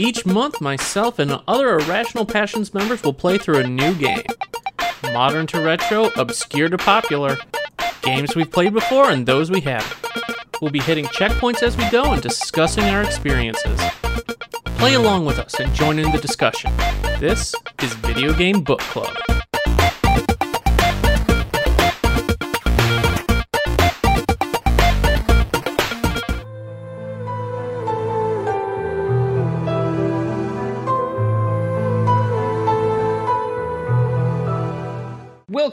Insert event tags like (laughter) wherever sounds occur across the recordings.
Each month, myself and other Irrational Passions members will play through a new game. Modern to retro, obscure to popular. Games we've played before and those we haven't. We'll be hitting checkpoints as we go and discussing our experiences. Play along with us and join in the discussion. This is Video Game Book Club.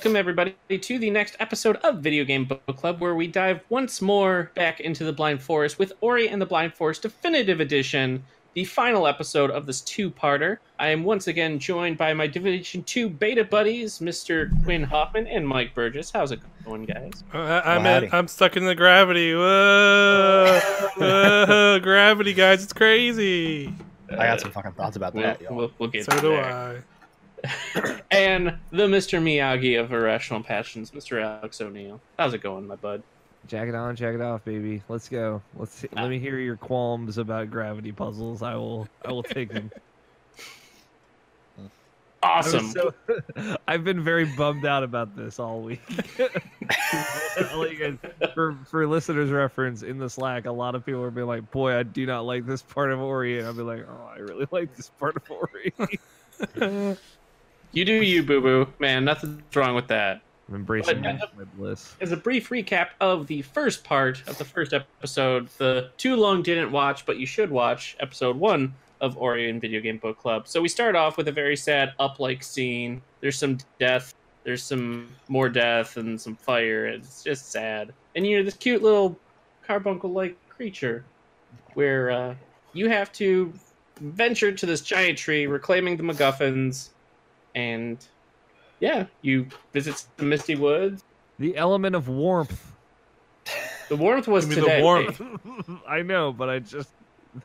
Welcome, everybody, to the next episode of Video Game Book Club, where we dive once more back into the Blind Forest with Ori and the Blind Forest Definitive Edition, the final episode of this two parter. I am once again joined by my Division 2 beta buddies, Mr. Quinn Hoffman and Mike Burgess. How's it going, guys? Uh, I- I'm Howdy. in, I'm stuck in the gravity. Whoa, Whoa, gravity, guys, it's crazy. I got some fucking thoughts about We'll, that. yo. we'll, we'll get So to do there. I. (coughs) And the Mr. Miyagi of Irrational Passions, Mr. Alex O'Neill. How's it going, my bud? Jack it on, jack it off, baby. Let's go. Let's see, let me hear your qualms about gravity puzzles. I will I will take them. (laughs) Awesome. so- (laughs) I've been very bummed out about this all week. (laughs) I'll let you guys- for for listeners' reference, in the Slack, a lot of people are being like, "Boy, I do not like this part of Ori," and I'll be like, "Oh, I really like this part of Ori." You do you, boo boo. Man, nothing's wrong with that. I'm embracing But- my, my bliss. As a brief recap of the first part of the first episode, the too long didn't watch, but you should watch episode one of Ori and Video Game Book Club. So we start off with a very sad up like scene. There's some death, there's some more death, and some fire. It's just sad. And you're this cute little carbuncle like creature where uh, you have to venture to this giant tree, reclaiming the MacGuffins, and yeah, you visit the misty woods. The element of warmth. The warmth was Give me the today. warmth. (laughs) I know, but I just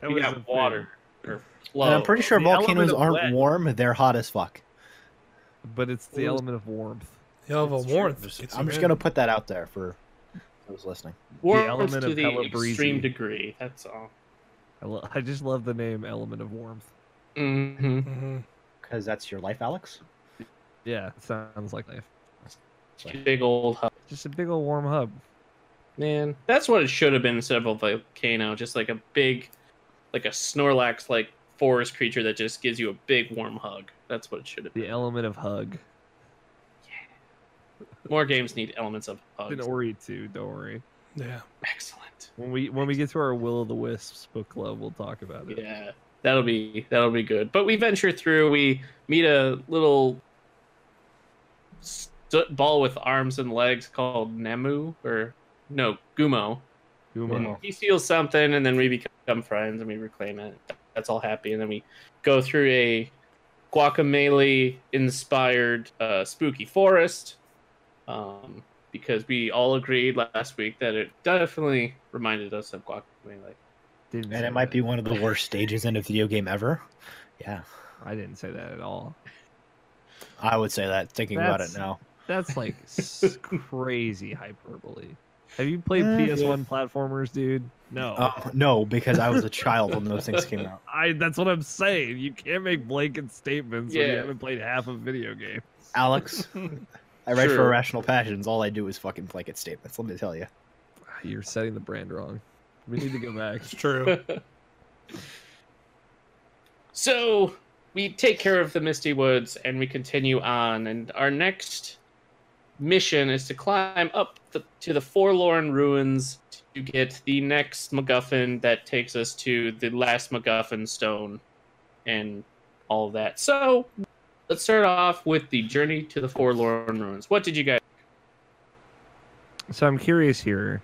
that We was got water. Or flow. and I'm pretty sure The volcanoes aren't wet. warm; they're hot as fuck. but it's the Ooh. element of warmth. Hell of a It's true. warmth. I'm just in. gonna put that out there for those listening. warmth element to of the hella extreme breezy. degree. That's all. I, lo- I just love the name element of warmth. hmm Mhm. Because that's your life, Alex. Yeah, it sounds like life. Big old hub. Just a big old warm hub. Man, that's what it should have been instead of a volcano. Just like a big, like a Snorlax like forest creature that just gives you a big warm hug. That's what it should have The been. element of hug. Yeah. More games need elements of (laughs) hugs. In Ori too, don't worry. Yeah. Excellent. When we when we get to our Will of the Wisps book club, we'll talk about it. Yeah, that'll be that'll be good. But we venture through. We meet a little soot ball with arms and legs called Nemu, or no Gumo. Guma. And he steals something, and then we become friends and we reclaim it. That's all happy, and then we go through a guacamole inspired uh, spooky forest. Um, because we all agreed last week that it definitely reminded us of guacamole. Didn't And say it might that. be one of the worst stages in a video game ever. Yeah, I didn't say that at all. I would say that. Thinking about it now. That's like (laughs) crazy hyperbole. Have you played Eh, PS1 platformers, dude? No. Uh, no, because I was a child when those things came out. (laughs) I that's what I'm saying. You can't make blanket statements when you haven't played half a video game. Alex, (laughs) I write Sure. for Irrational Passions. All I do is fucking blanket statements. Let me tell you. You're setting the brand wrong. We need to go back. It's true. (laughs) So we take care of the Misty Woods and we continue on. And our next mission is to climb up the, to the Forlorn Ruins to get the next MacGuffin that takes us to the last MacGuffin stone and all of that. So let's start off with the journey to the Forlorn Ruins. What did you guys? So I'm curious here.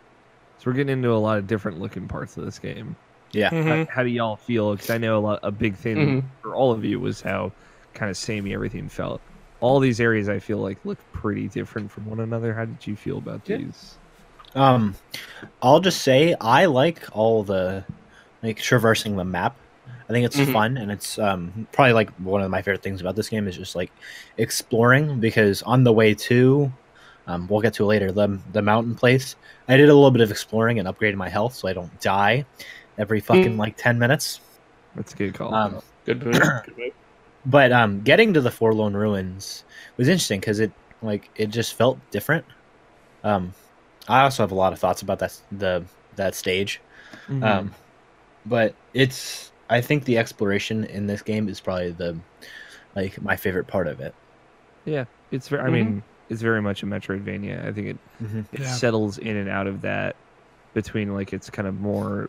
So we're getting into a lot of different looking parts of this game. Yeah. How, Mhm. how do y'all feel? Because I know a lot. A big thing Mhm. for all of you was how kind of samey everything felt. All these areas I feel like look pretty different from one another. How did you feel about Yeah. these? Um, I'll just say I like all the like traversing the map. I think it's Mhm. fun and it's um probably like one of my favorite things about this game is just like exploring because on the way to um we'll get to it later the the mountain place I did a little bit of exploring and upgraded my health so I don't die every fucking Mm. like 10 minutes. That's a good call. Um, Good move. (clears throat) Good move. but um, getting to the Forlorn Ruins was interesting because it like it just felt different. Um, I also have a lot of thoughts about that the that stage. Mhm. Um, but it's I think the exploration in this game is probably the like my favorite part of it. yeah, it's very. I Mhm. mean, it's very much a Metroidvania. I think it it Yeah. settles in and out of that between like its kind of more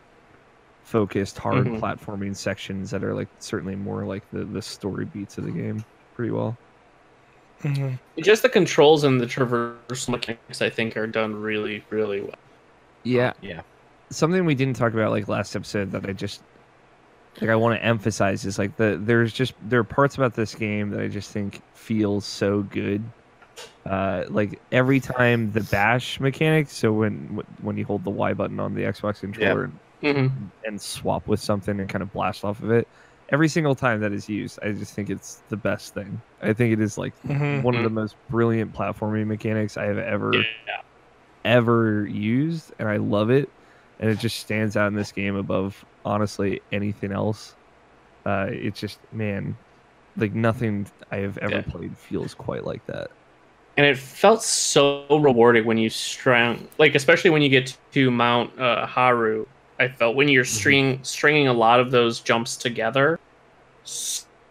focused hard Mhm. platforming sections that are like certainly more like the the story beats of the game pretty well. Mhm. Just the controls and the traversal mechanics, I think, are done really, really well. Yeah, Yeah. something we didn't talk about like last episode that I just like I want to emphasize is like the there's just there are parts about this game that I just think feels so good. Uh, like every time the bash mechanic, so when when you hold the Y button on the Xbox controller and hmm and swap with something and kind of blast off of it. Every single time that is used, I just think it's the best thing. I think it is like Mhm. one of the most brilliant platforming mechanics I have ever Yeah. ever used, and I love it. And it just stands out in this game above honestly anything else. Uh, it's just man, like nothing I have ever Yeah. played feels quite like that. And it felt so rewarding when you strung like especially when you get to mount uh, Horu i felt when you're string stringing a lot of those jumps together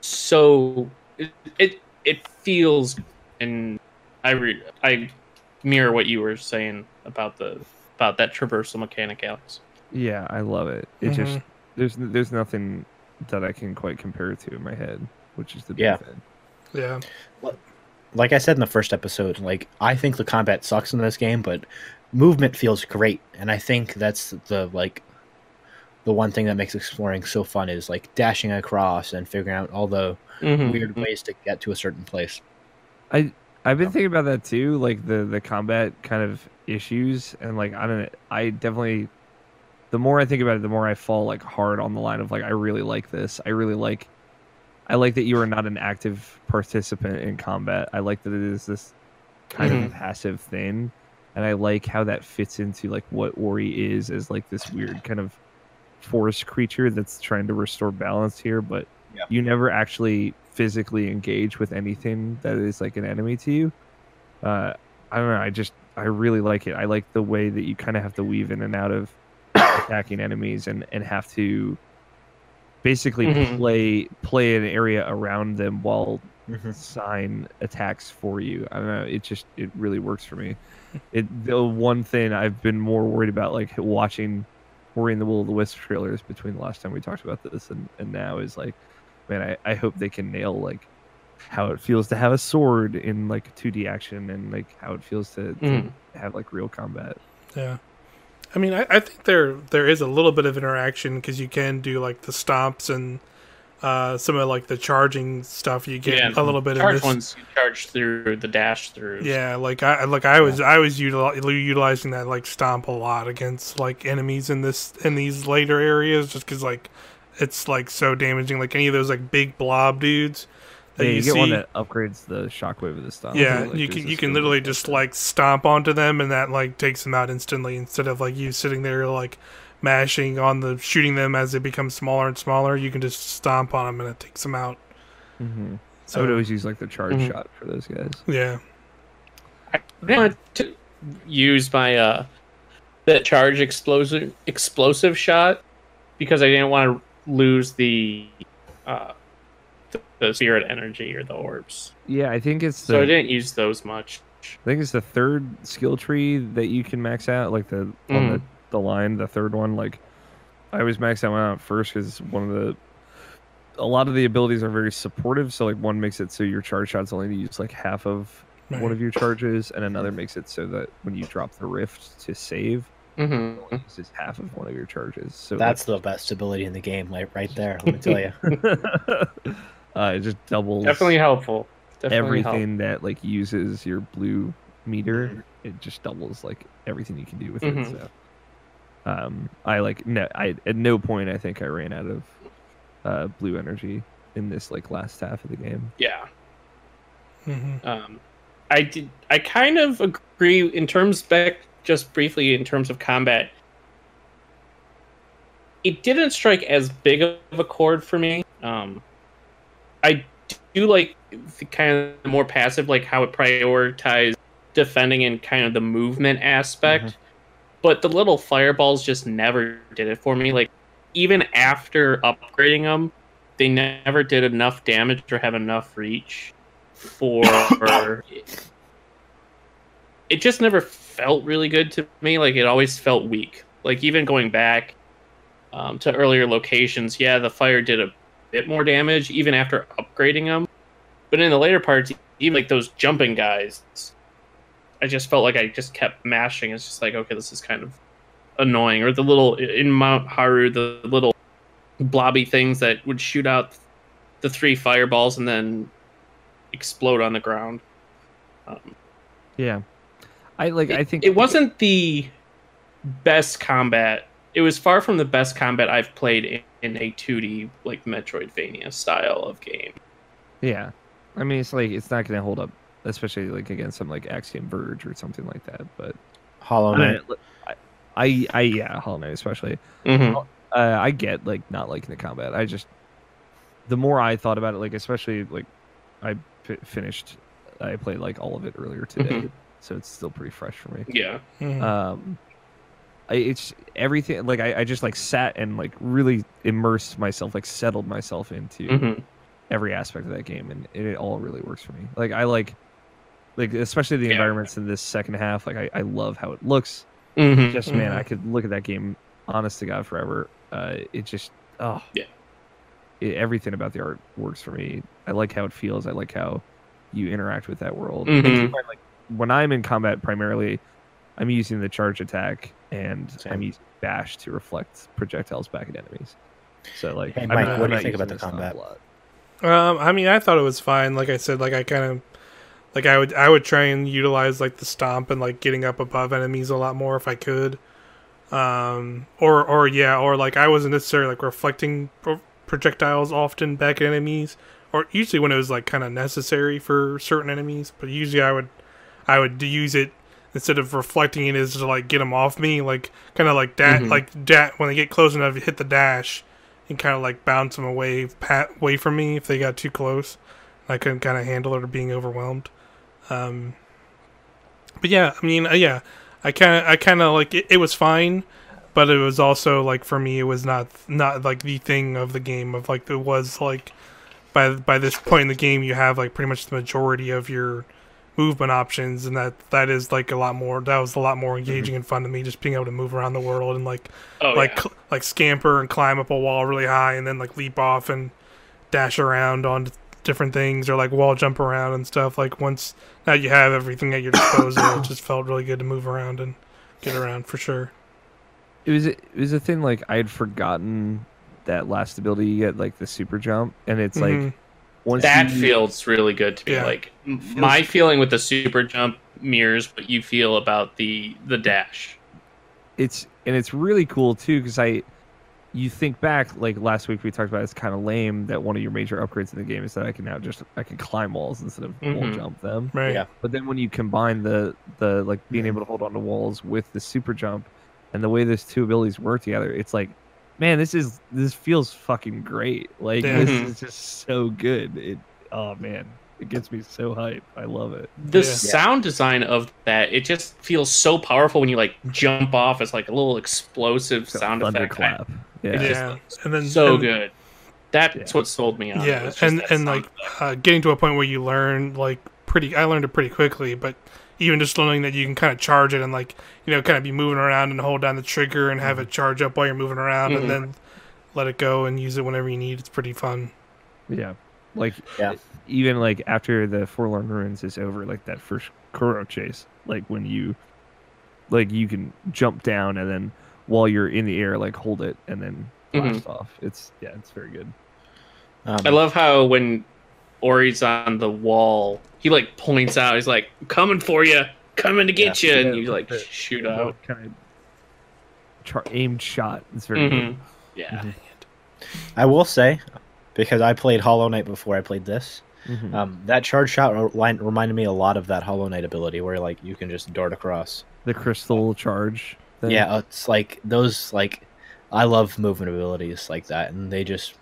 so it it, it feels and i re- i mirror what you were saying about the about that traversal mechanic alex Yeah, I love it. It just Mhm. there's there's nothing that I can quite compare it to in my head, which is the big Yeah. thing. Yeah. Like I said in the first episode, like I think the combat sucks in this game, but movement feels great, and I think that's the like the one thing that makes exploring so fun is like dashing across and figuring out all the Mhm. weird ways to get to a certain place. I I've been thinking about that too, like the the combat kind of issues, and like I don't know, I definitely. The more I think about it, the more I fall like hard on the line of like I really like this. I really like. I like that you are not an active participant in combat. I like that it is this kind of passive thing, and I like how that fits into like what Ori is as like this weird kind of forest creature that's trying to restore balance here, but Yeah. you never actually physically engage with anything that is like an enemy to you. Uh, I don't know. I just I really like it. I like the way that you kind of have to weave in and out of attacking enemies and and have to basically Mhm. play play an area around them while Mhm. Sein attacks for you. I don't know. It just it really works for me. It the one thing I've been more worried about, like watching Ori and the Will of the Wisp trailers between the last time we talked about this and, and now is like, man, I, I hope they can nail like how it feels to have a sword in like 2D action and like how it feels to, to Mhm. have like real combat. Yeah. I mean, I, I think there there is a little bit of interaction because you can do like the stomps and uh, some of like the charging stuff. You get Yeah, a little bit of charge this. ones you charge through the dash through Yeah, like I like I was I was util- utilizing that like stomp a lot against like enemies in this in these later areas just because like it's like so damaging. Like any of those like big blob dudes Yeah, you, you, get see. one that upgrades the shockwave of the stomp. yeah, Like, you can you can literally just stuff. like stomp onto them and that like takes them out instantly instead of like you sitting there like mashing on the shooting them as they become smaller and smaller. You can just stomp on them and it takes them out. Mhm. I would always use like the charge Mhm. shot for those guys. yeah, I want to use my uh that charge explosive explosive shot because I didn't want to lose the uh the, the spirit energy or the orbs. Yeah, I think it's the So I didn't use those much. I think it's the third skill tree that you can max out, like the on the, the line, the third one. Like I always max that one out first because one of the a lot of the abilities are very supportive. So like one makes it so your charge shots only use like half of one of your charges, and another makes it so that when you drop the rift to save, Mm-hmm. it only uses half of one of your charges. So That's the best ability in the game, like right there. Let me (laughs) tell you. (laughs) like, uh, it just doubles Definitely helpful. Definitely everything that like uses your blue meter Mm-hmm. it just doubles like everything you can do with Mhm. it so um i like no i at no point i think i ran out of uh blue energy in this like last half of the game Yeah. hmm Um, I did. I kind of agree in terms back just briefly in terms of combat. it didn't strike as big of a chord for me. Um, I do like the kind of more passive, like how it prioritized defending and kind of the movement aspect. Mhm. But the little fireballs just never did it for me. Like even after upgrading them, they never did enough damage or have enough reach for. (coughs) it just never felt really good to me. Like it always felt weak. Like even going back um, to earlier locations, yeah, the fire did a bit more damage even after upgrading them. But in the later parts, even like those jumping guys, I just felt like I just kept mashing. It's just like, okay, this is kind of annoying. Or the little in Mount Horu, the little blobby things that would shoot out the three fireballs and then explode on the ground. Um, Yeah, I like. I think it wasn't the best combat. It was far from the best combat I've played in, in a 2D like Metroidvania style of game. Yeah, I mean, it's like it's not going to hold up, especially like against some like Axiom Verge or something like that. But Hollow Knight. I, I, I yeah, Hollow Knight especially. Mm-hmm. uh, I get like not liking the combat. I just the more I thought about it, like especially like I f- finished, I played like all of it earlier today, Mhm. so it's still pretty fresh for me. Yeah. Mhm. Um, I, it's everything. Like I, I just like sat and like really immersed myself, like settled myself into Mm-hmm. every aspect of that game, and it, all really works for me. Like I like, like especially the Yeah. environments in this second half. Like I, I love how it looks Mm-hmm. just man, Mhm. I could look at that game, honest to God, forever. Uh, it just, oh Yeah. it, everything about the art works for me. I like how it feels. I like how you interact with that world. mm-hmm. Like when I'm in combat, primarily, I'm using the charge attack and Same. I'm using bash to reflect projectiles back at enemies. So like, Hey, I'm Mike, not- what do you think about the this a combat? lot. Um, I mean, I thought it was fine. Like I said, like I kind of, like I would, I would try and utilize like the stomp and like getting up above enemies a lot more if I could. Um, or or yeah, or like I wasn't necessarily like reflecting pro- projectiles often back at enemies, or usually when it was like kind of necessary for certain enemies. But usually I would, I would use it instead of reflecting it is to like get them off me, like kind of like that, Mhm. like that when they get close enough, you hit the dash and kind of like bounce them away, pat away from me if they got too close. I couldn't kind of handle it or being overwhelmed. Um, but yeah, I mean, uh, yeah, I kind of, I kind of like it, it was fine, but it was also like for me, it was not not like the thing of the game of like it was like by by this point in the game, you have like pretty much the majority of your movement options, and that that is like a lot more. That was a lot more engaging and fun to me, just being able to move around the world and like Oh, like yeah. cl- like scamper and climb up a wall really high and then like leap off and dash around on different things or like wall jump around and stuff like once now you have everything at your disposal it just felt really good to move around and get around for sure It was it was a thing like I had forgotten that last ability you get, like the super jump, and it's Mhm. like once that you, feels really good to me. Yeah. Like m- my feeling with the super jump mirrors what you feel about the the dash. it's and it's really cool too because I you think back like last week we talked about it's kind of lame that one of your major upgrades in the game is that I can now just I can climb walls instead of wall Mhm. jump them. right Yeah. But then when you combine the the like being able to hold on to walls with the super jump and the way those two abilities work together, it's like man, this is this feels fucking great. Like Yeah. this is just so good. It oh man, it gets me so hype. I love it. The Yeah. sound design of that it just feels so powerful when you like jump off as like a little explosive It's sound effect. I- thunderclap. Yeah. Just Yeah. And then- so and- good. That's Yeah. what sold me on. yeah was and and like uh, getting to a point where you learn like pretty i learned it pretty quickly but even just learning that you can kind of charge it and like you know kind of be moving around and hold down the trigger and have it charge up while you're moving around Mhm. and then let it go and use it whenever you need it's pretty fun Yeah. Like Yeah. even like after the Forlorn Ruins is over, like that first Kuro chase, like when you like you can jump down and then while you're in the air, like hold it and then blast off. It's yeah, it's very good. Um, I love how when Ori's on the wall, he like points out. He's like, "Coming for you, coming to get you," and you like the- shoot out. Kind of char- aimed shot. It's very hmm good. Yeah, I will say, because I played Hollow Knight before I played this, Mhm. um, that charge shot line reminded me a lot of that Hollow Knight ability, where like you can just dart across. the crystal charge. Thing. Yeah, it's like those like I love movement abilities like that, and they just.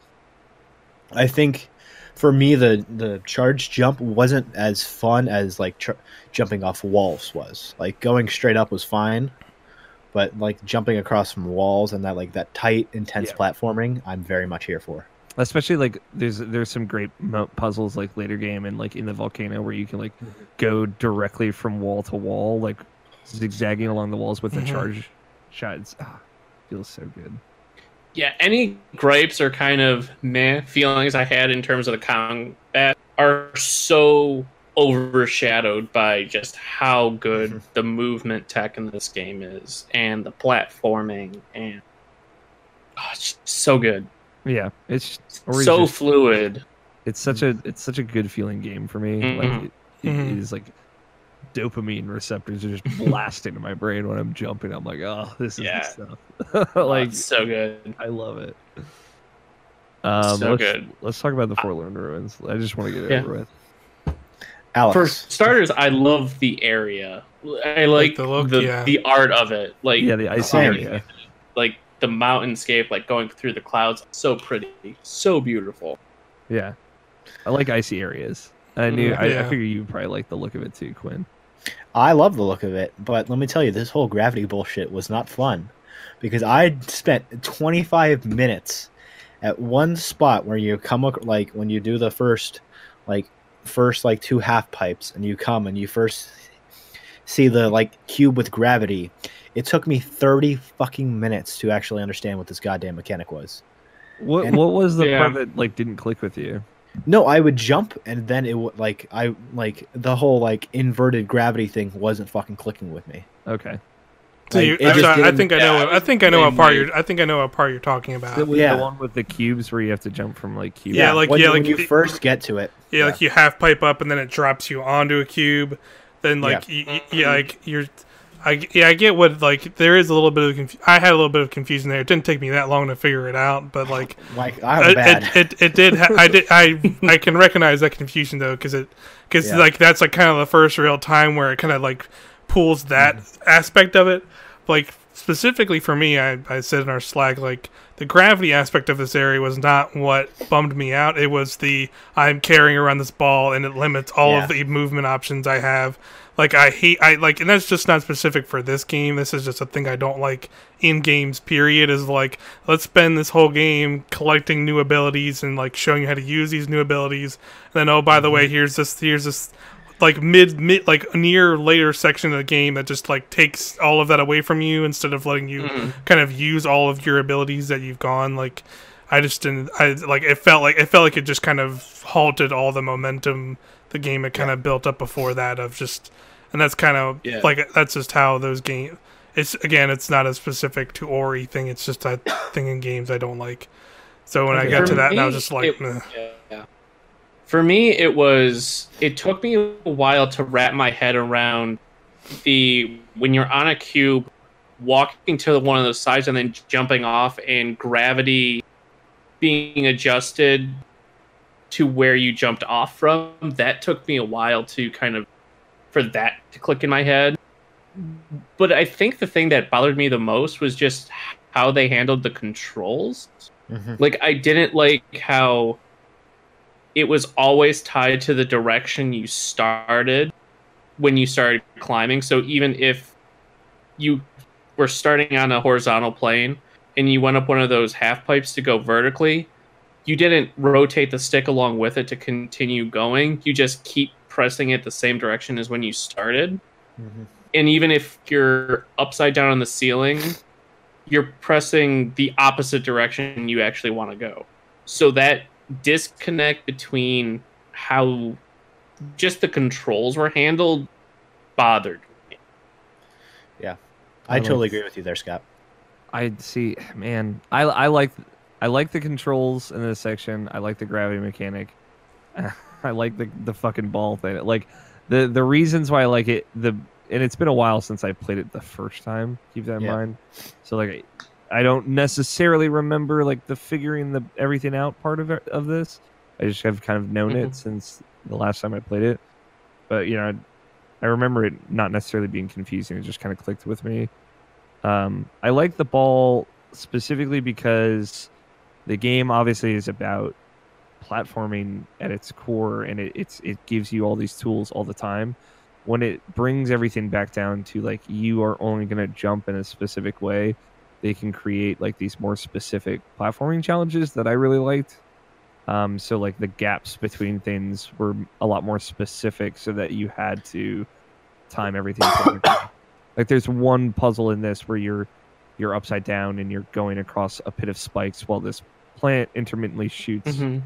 I think, for me, the the charge jump wasn't as fun as like ch- jumping off walls was. Like going straight up was fine, but like jumping across from walls and that like that tight, intense Yeah. platforming, I'm very much here for. especially like there's there's some great puzzles like later game and like in the volcano where you can like go directly from wall to wall like zigzagging along the walls with the Mhm. charge shots ah, feels so good Yeah, any gripes or kind of meh feelings I had in terms of the combat are so overshadowed by just how good Mhm. the movement tech in this game is and the platforming and oh, it's so good. yeah it's Or so just- fluid. it's such a it's such a good feeling game for me like Mhm. it, it Mhm. is like dopamine receptors are just (laughs) blasting in my brain when i'm jumping i'm like oh this is Yeah. the stuff (laughs) like Like so good. i love it um So let's, good. let's talk about the forlorn ruins i just want to get it Yeah. over with Alex, For starters, I love the area. I like, the the look, the, yeah. art of it. Like yeah the icy Same. area like the mountainscape, like going through the clouds. So pretty, so beautiful. Yeah, I like icy areas. I knew. Mhm. I, I Yeah. figure you probably like the look of it too, Quinn. I love the look of it, but let me tell you, this whole gravity bullshit was not fun because I spent 25 minutes at one spot where you come ac- like when you do the first like first like two half pipes and you come and you first see the like cube with gravity. It took me 30 fucking minutes to actually understand what this goddamn mechanic was. What And- What was the Yeah. part that like didn't click with you? No, I would jump and then it would like I like the whole like inverted gravity thing wasn't fucking clicking with me. Okay, So Like, you, it I'm sorry, I think I know. I I think I know what part you're. I think I know what part you're talking about. the, Yeah. the one with the cubes where you have to jump from like cube. Yeah, like- when, yeah, when like you the- first get to it. Yeah, like you half pipe up and then it drops you onto a cube. Then like Yeah. you, you, yeah, like you're. I, yeah, I get what like there is a little bit of conf- I had a little bit of confusion there. It didn't take me that long to figure it out, but like (laughs) Like I was it, bad. it, it, it did ha- I did I (laughs) I can recognize that confusion though because it because Yeah. like that's like kind of the first real time where it kind of like pulls that mm-hmm. aspect of it. Like specifically for me, I I said in our Slack like the gravity aspect of this area was not what bummed me out. It was the I'm carrying around this ball and it limits all Yeah. of the movement options I have. Like I hate I like and that's just not specific for this game. This is just a thing I don't like in games period is like let's spend this whole game collecting new abilities and like showing you how to use these new abilities. And then oh by the mm-hmm. way, here's this here's this like mid mid like near later section of the game that just like takes all of that away from you instead of letting you Mhm. kind of use all of your abilities that you've gone like I just didn't I like it felt like it felt like it just kind of halted all the momentum the game had kind of built up before that of just and that's kind of Yeah. like that's just how those game it's again it's not a specific to Ori thing it's just a thing in games I don't like so when I Okay. got For to that and I was just like it- meh. Yeah. For me, it was. It took me a while to wrap my head around the when you're on a cube, walking to one of those sides and then jumping off, and gravity being adjusted to where you jumped off from. That took me a while to kind of for that to click in my head. But I think the thing that bothered me the most was just how they handled the controls Mhm. like i didn't like how it was always tied to the direction you started when you started climbing so even if you were starting on a horizontal plane and you went up one of those half pipes to go vertically you didn't rotate the stick along with it to continue going you just keep pressing it the same direction as when you started Mhm. and even if you're upside down on the ceiling, you're pressing the opposite direction you actually want to go. So that disconnect between how just the controls were handled bothered me. I I totally like- agree with you there, Scott. I see. Man, I I like I like the controls in this section. I like the gravity mechanic. (laughs) I like the the fucking ball thing. Like the the reasons why I like it. The and it's been a while since I played it the first time. Keep that in Yeah. mind. So like, I don't necessarily remember like the figuring the everything out part of of this. I just have kind of known Mhm. it since the last time I played it. But you know, I remember it not necessarily being confusing. It just kind of clicked with me. Um, I like the ball specifically because the game obviously is about platforming at its core, and it, it's it gives you all these tools all the time. When it brings everything back down to like you are only going to jump in a specific way, they can create like these more specific platforming challenges that I really liked. Um, so like the gaps between things were a lot more specific, so that you had to time everything. (coughs) like there's one puzzle in this where you're you're upside down and you're going across a pit of spikes while this plant intermittently shoots Mhm.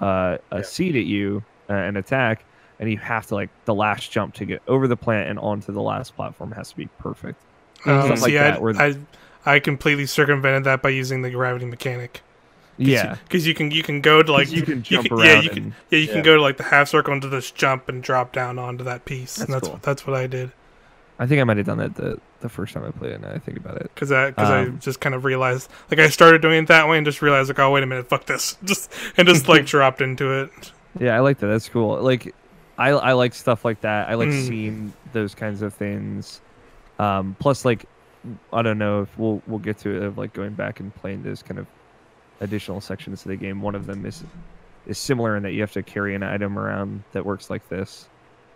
uh, a Yeah. seed at you, uh, an attack, and you have to like the last jump to get over the plant and onto the last platform has to be perfect. Um, Stuff like see, that, I, where- I I completely circumvented that by using the gravity mechanic. Yeah, because you can you can go to like you can jump yeah around you can yeah you Yeah. can go to like the half circle into this jump and drop down onto that piece That's and that's cool. that's what I did I think I might have done that the the first time I played it. Now I think about it. because I because I Um, just kind of realized like I started doing it that way and just realized like oh wait a minute fuck this (laughs) just and just like (laughs) dropped into it Yeah, I like that. That's cool. Like, I I like stuff like that. I like Mm. seeing those kinds of things. Um, plus, like, I don't know if we'll we'll get to it of like going back and playing those kind of additional sections of the game. One of them is is similar in that you have to carry an item around that works like this,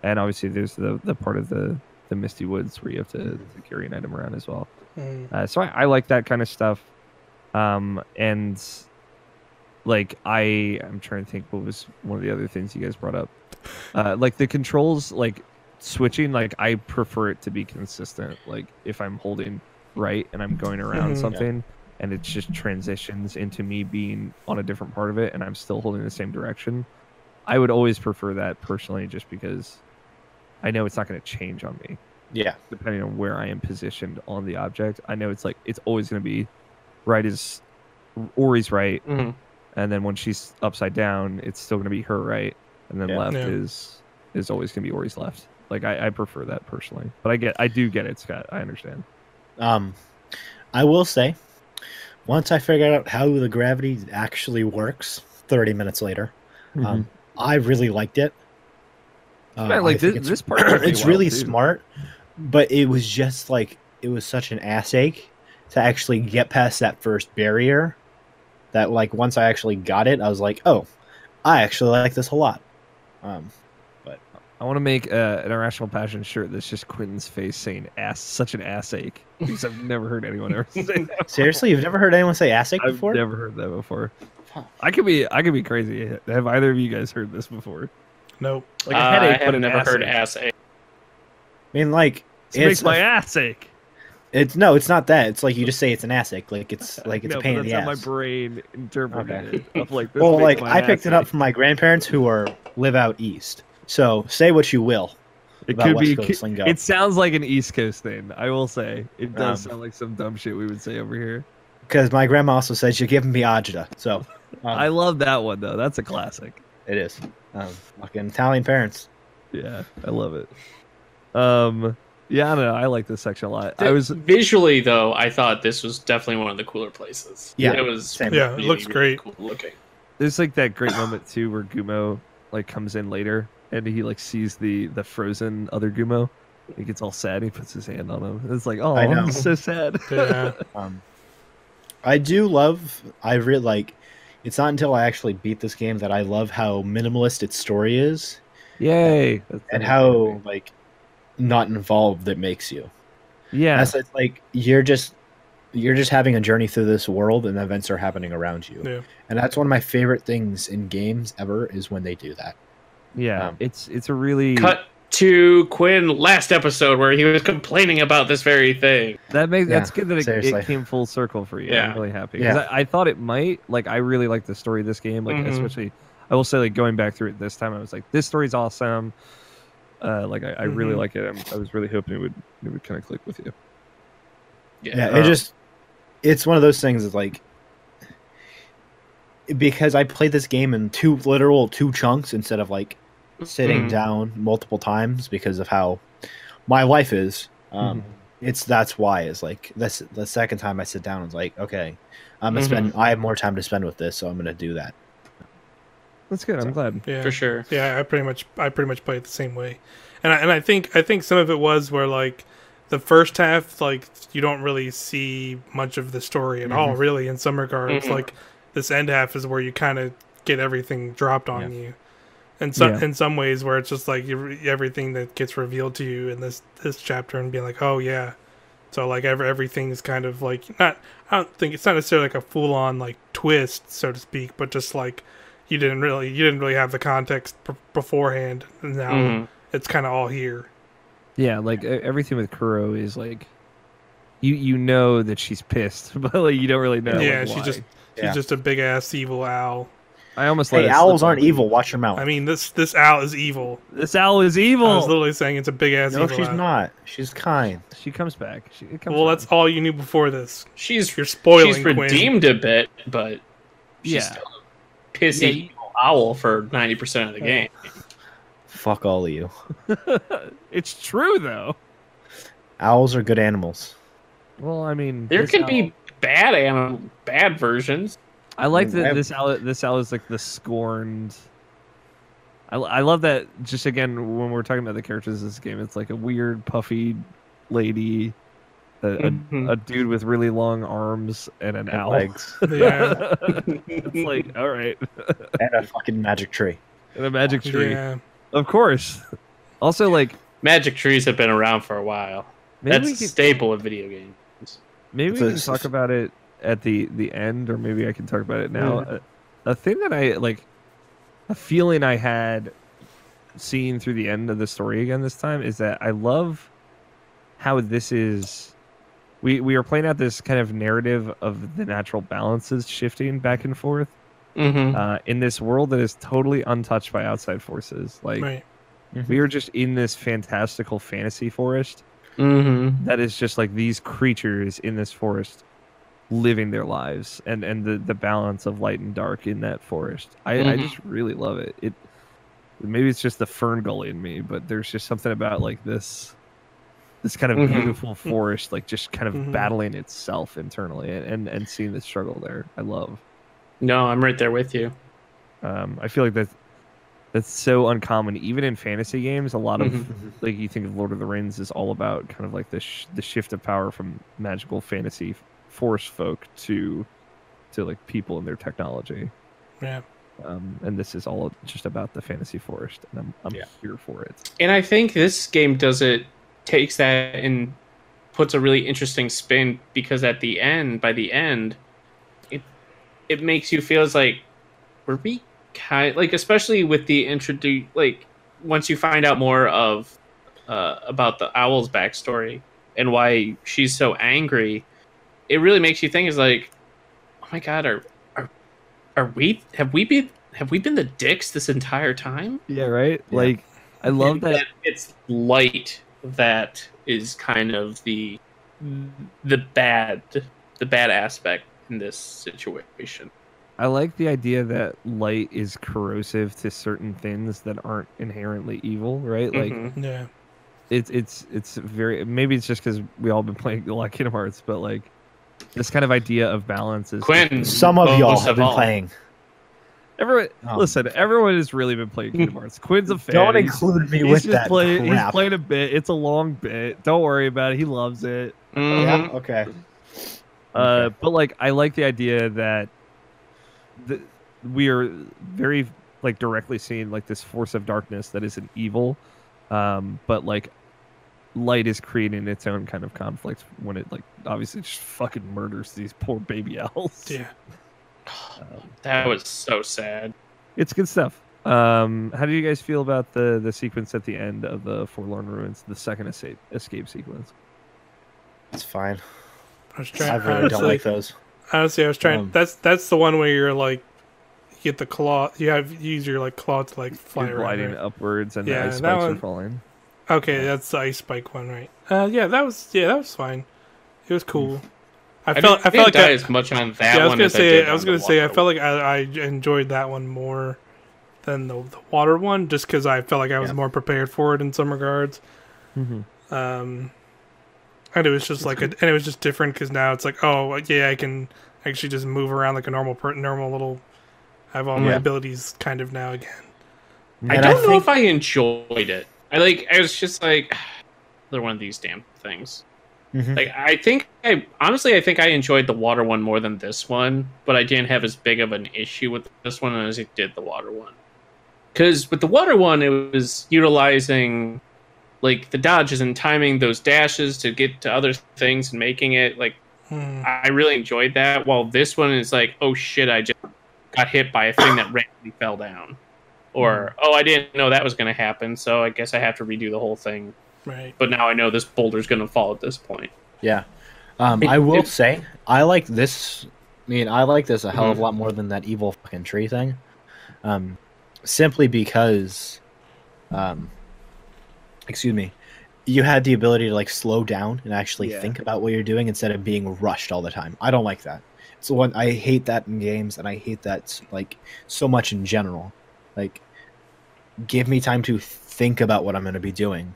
and obviously there's the the part of the the Misty Woods where you have to, to carry an item around as well. Mm. Uh, so I, I like that kind of stuff. Um, and like I, I'm trying to think what was one of the other things you guys brought up. Uh, like the controls, like switching, like I prefer it to be consistent. Like if I'm holding right and I'm going around Mhm. Yeah. something, and it just transitions into me being on a different part of it, and I'm still holding the same direction. I would always prefer that personally, just because I know it's not going to change on me Yeah. depending on where I am positioned on the object. I know it's like it's always going to be right is Ori's right, Mhm. and then when she's upside down, it's still going to be her right, and then Yeah. left Yeah. is is always going to be Ori's left. Like I, I prefer that personally, but I get I do get it, Scott. I understand. Um, I will say, once I figured out how the gravity actually works, thirty minutes later, um, I really liked it. Uh, Yeah, like this- it's- this part (clears throat) it's really too. smart, but it was just like it was such an ass ache to actually get past that first barrier. That like once I actually got it, I was like, oh, I actually like this a lot. Um, I want to make uh, an irrational passion shirt that's just Quentin's face saying "ass," such an ass ache because I've never heard anyone ever say (laughs) that. seriously, you've never heard anyone say ass ache I've before? never heard that before. Huh. I could be I could be crazy. Have either of you guys heard this before? nope Like Uh, a I headache, but have never ass heard ache. ass ache. I mean, like This makes it's my ass ache. It's no, it's not that. It's like you just say it's an ass ache. Like it's (laughs) like it's no, a pain but in the how ass. my brain interpreted Okay. it. Of like, this well, like I picked ass it up from my grandparents who are live out east. So say what you will. It about could West be. Coast lingo. It sounds like an East Coast thing. I will say it does Um, sound like some dumb shit we would say over here. Because my grandma also says you're giving me agita. So (laughs) um, I love that one though. That's a classic. it is. Um, fucking Italian parents. Yeah, I love it. Um, yeah, I don't know. I like this section a lot. I was visually though. I thought this was definitely one of the cooler places. Yeah, it was. same. Yeah, it looks great. Cool looking. there's like that great moment too where Gumo like comes in later and he like sees the the frozen other Gumo. He gets all sad. He puts his hand on him. It's like, oh, I know. I'm so sad. (laughs) yeah (laughs) Um, I do love. I really like. It's not until I actually beat this game that I love how minimalist its story is Yay! That's and how thing. like not involved it makes you. yeah, That's it's like you're just you're just having a journey through this world and events are happening around you. Yeah. And that's one of my favorite things in games ever is when they do that. Yeah. um, it's it's a really Cut to Quinn last episode where he was complaining about this very thing. that makes Yeah, that's good that it, it came full circle for you. Yeah. I'm really happy because Yeah. I, I thought it might. Like, I really like the story of this game. Like, Mhm. especially I will say, like going back through it this time, I was like, this story's awesome. Uh, like I, I really Mhm. like it. I'm, I was really hoping it would it would kind of click with you. Yeah, Um, it just it's one of those things that's like because I played this game in two literal two chunks instead of like sitting Mhm. down multiple times because of how my life is. Um, It's that's why it's like this the second time I sit down it's like okay I'm gonna Mhm. spend I have more time to spend with this so I'm gonna do that. That's good. I'm glad. yeah for sure. Yeah, I pretty much I pretty much play it the same way, and I, and I think I think some of it was where like the first half, like you don't really see much of the story at all, really. In some regards, Mhm. like this end half is where you kind of get everything dropped on you. And some Yeah. in some ways, where it's just like everything that gets revealed to you in this this chapter, and being like, oh yeah, so like every, everything is kind of like not. I don't think it's not necessarily like a full on like twist, so to speak, but just like you didn't really you didn't really have the context b- beforehand, and now Mhm. it's kind of all here. Yeah, like e- everything with Kuro is like, you you know that she's pissed, (laughs) but like you don't really know. Yeah, like, she's why. just- She's Yeah. just a big ass evil owl. I almost let Hey, it slip owls on aren't evil. Watch your mouth. I mean, this this owl is evil. This owl is evil. I was evil. literally saying it's a big ass no, evil. she's owl. not. She's kind. She comes back. She it comes Well, around. that's all you knew before this. She's You're spoiling she's Quinn. redeemed a bit, but she's Yeah. still a pissy Yeah, owl for ninety percent of the game. Fuck all of you. (laughs) it's true though. Owls are good animals. Well, I mean, There this can owl- be bad animal, bad versions. I like I that have- this owl. This owl is like the scorned. I, I love that. Just again, when we're talking about the characters of this game, it's like a weird, puffy lady, a, a- Mhm. a, dude with really long arms, and an And owl. legs. (laughs) Yeah. it's like all right, (laughs) and a fucking magic tree. and a magic tree, Yeah. of course. Also, like Magic trees have been around for a while. maybe That's we a could, staple of video games. maybe It's we a- can talk about it at the the end, or maybe I can talk about it now. A, a thing that I like, a feeling I had seeing through the end of the story again this time is that I love how this is. We we are playing out this kind of narrative of the natural balances shifting back and forth Mm-hmm. uh, in this world that is totally untouched by outside forces. Like Right. we are just in this fantastical fantasy forest Mm-hmm. that is just like these creatures in this forest living their lives and and the the balance of light and dark in that forest i i Mhm. just really love it it maybe it's just the fern gully in me but there's just something about like this this kind of Mhm. beautiful forest like just kind of Mhm. battling itself internally and, and and seeing the struggle there i love No, I'm right there with you. um i feel like that that's so uncommon even in fantasy games a lot of Mhm. like you think of Lord of the Rings is all about kind of like the sh- the shift of power from magical fantasy force folk to to like people and their technology. Yeah. Um, and this is all just about the fantasy forest, and I'm I'm Yeah. here for it. And I think this game does it takes that and puts a really interesting spin because at the end, by the end, it it makes you feel as like were we kind like especially with the introduce like once you find out more of uh, about the owl's backstory and why she's so angry, it really makes you think is like, oh my god, are are are we have we been have we been the dicks this entire time? Yeah, right. Yeah. Like I love And that. it's light that is kind of the the bad the bad aspect in this situation. I like the idea that light is corrosive to certain things that aren't inherently evil, right? Like Mhm. Yeah. it's it's it's very maybe it's just because we all been playing a lot of Kingdom Hearts, but like this kind of idea of balance is Quinn, Some of y'all have been all. playing. Everyone, Oh. listen. Everyone has really been playing Kingdom (laughs) Hearts. Quinn's a fan. Don't He's- include me he's with just that playing. He's playing a bit. It's a long bit. Don't worry about it. He loves it. Mhm. Yeah. Okay. Uh, Okay. but like, I like the idea that the, we are very like directly seeing like this force of darkness that isn't evil, um, but like light is creating its own kind of conflict when it like obviously just fucking murders these poor baby owls. Yeah. That was so sad. It's good stuff. Um, how do you guys feel about the the sequence at the end of the Forlorn Ruins, the second escape escape sequence? It's fine. I was trying. I really honestly, don't like those. honestly, I was trying. Um, that's that's the one where you're like, you get the claw. You have you use your like claw to like fly You're around. gliding right? upwards and Yeah, the ice that spikes are falling. Okay, that's the ice spike one, right? Uh, yeah, that was yeah, that was fine. It was cool. I I, felt didn't, I felt like die I, as much on that yeah, I was gonna as say did I was gonna the say I felt like I, I enjoyed that one more than the, the water one, just because I felt like I was Yeah. more prepared for it in some regards. Mm-hmm. Um, and it was just like, a, and it was just different because now it's like, oh yeah, I can actually just move around like a normal per, normal little. I have all my abilities kind of now again. I don't I know think- if I enjoyed it. I like. I was just like, (sighs) another one of these damn things. Mhm. Like I think I honestly I think I enjoyed the water one more than this one, but I didn't have as big of an issue with this one as I did the water one. Because with the water one, it was utilizing like the dodges and timing those dashes to get to other things and making it like Hmm. I really enjoyed that. While this one is like, oh shit, I just got hit by a thing that randomly fell down, or oh I didn't know that was going to happen, so I guess I have to redo the whole thing. Right. But now I know this boulder's going to fall at this point. Yeah. Um, It- I will it- say I like this. I mean, I like this a hell of Mhm. a lot more than that evil fucking tree thing. Um, simply because, um, excuse me, you had the ability to like slow down and actually Yeah. think about what you're doing instead of being rushed all the time. I don't like that. So one, I hate that in games, and I hate that like so much in general. Like, give me time to think about what I'm going to be doing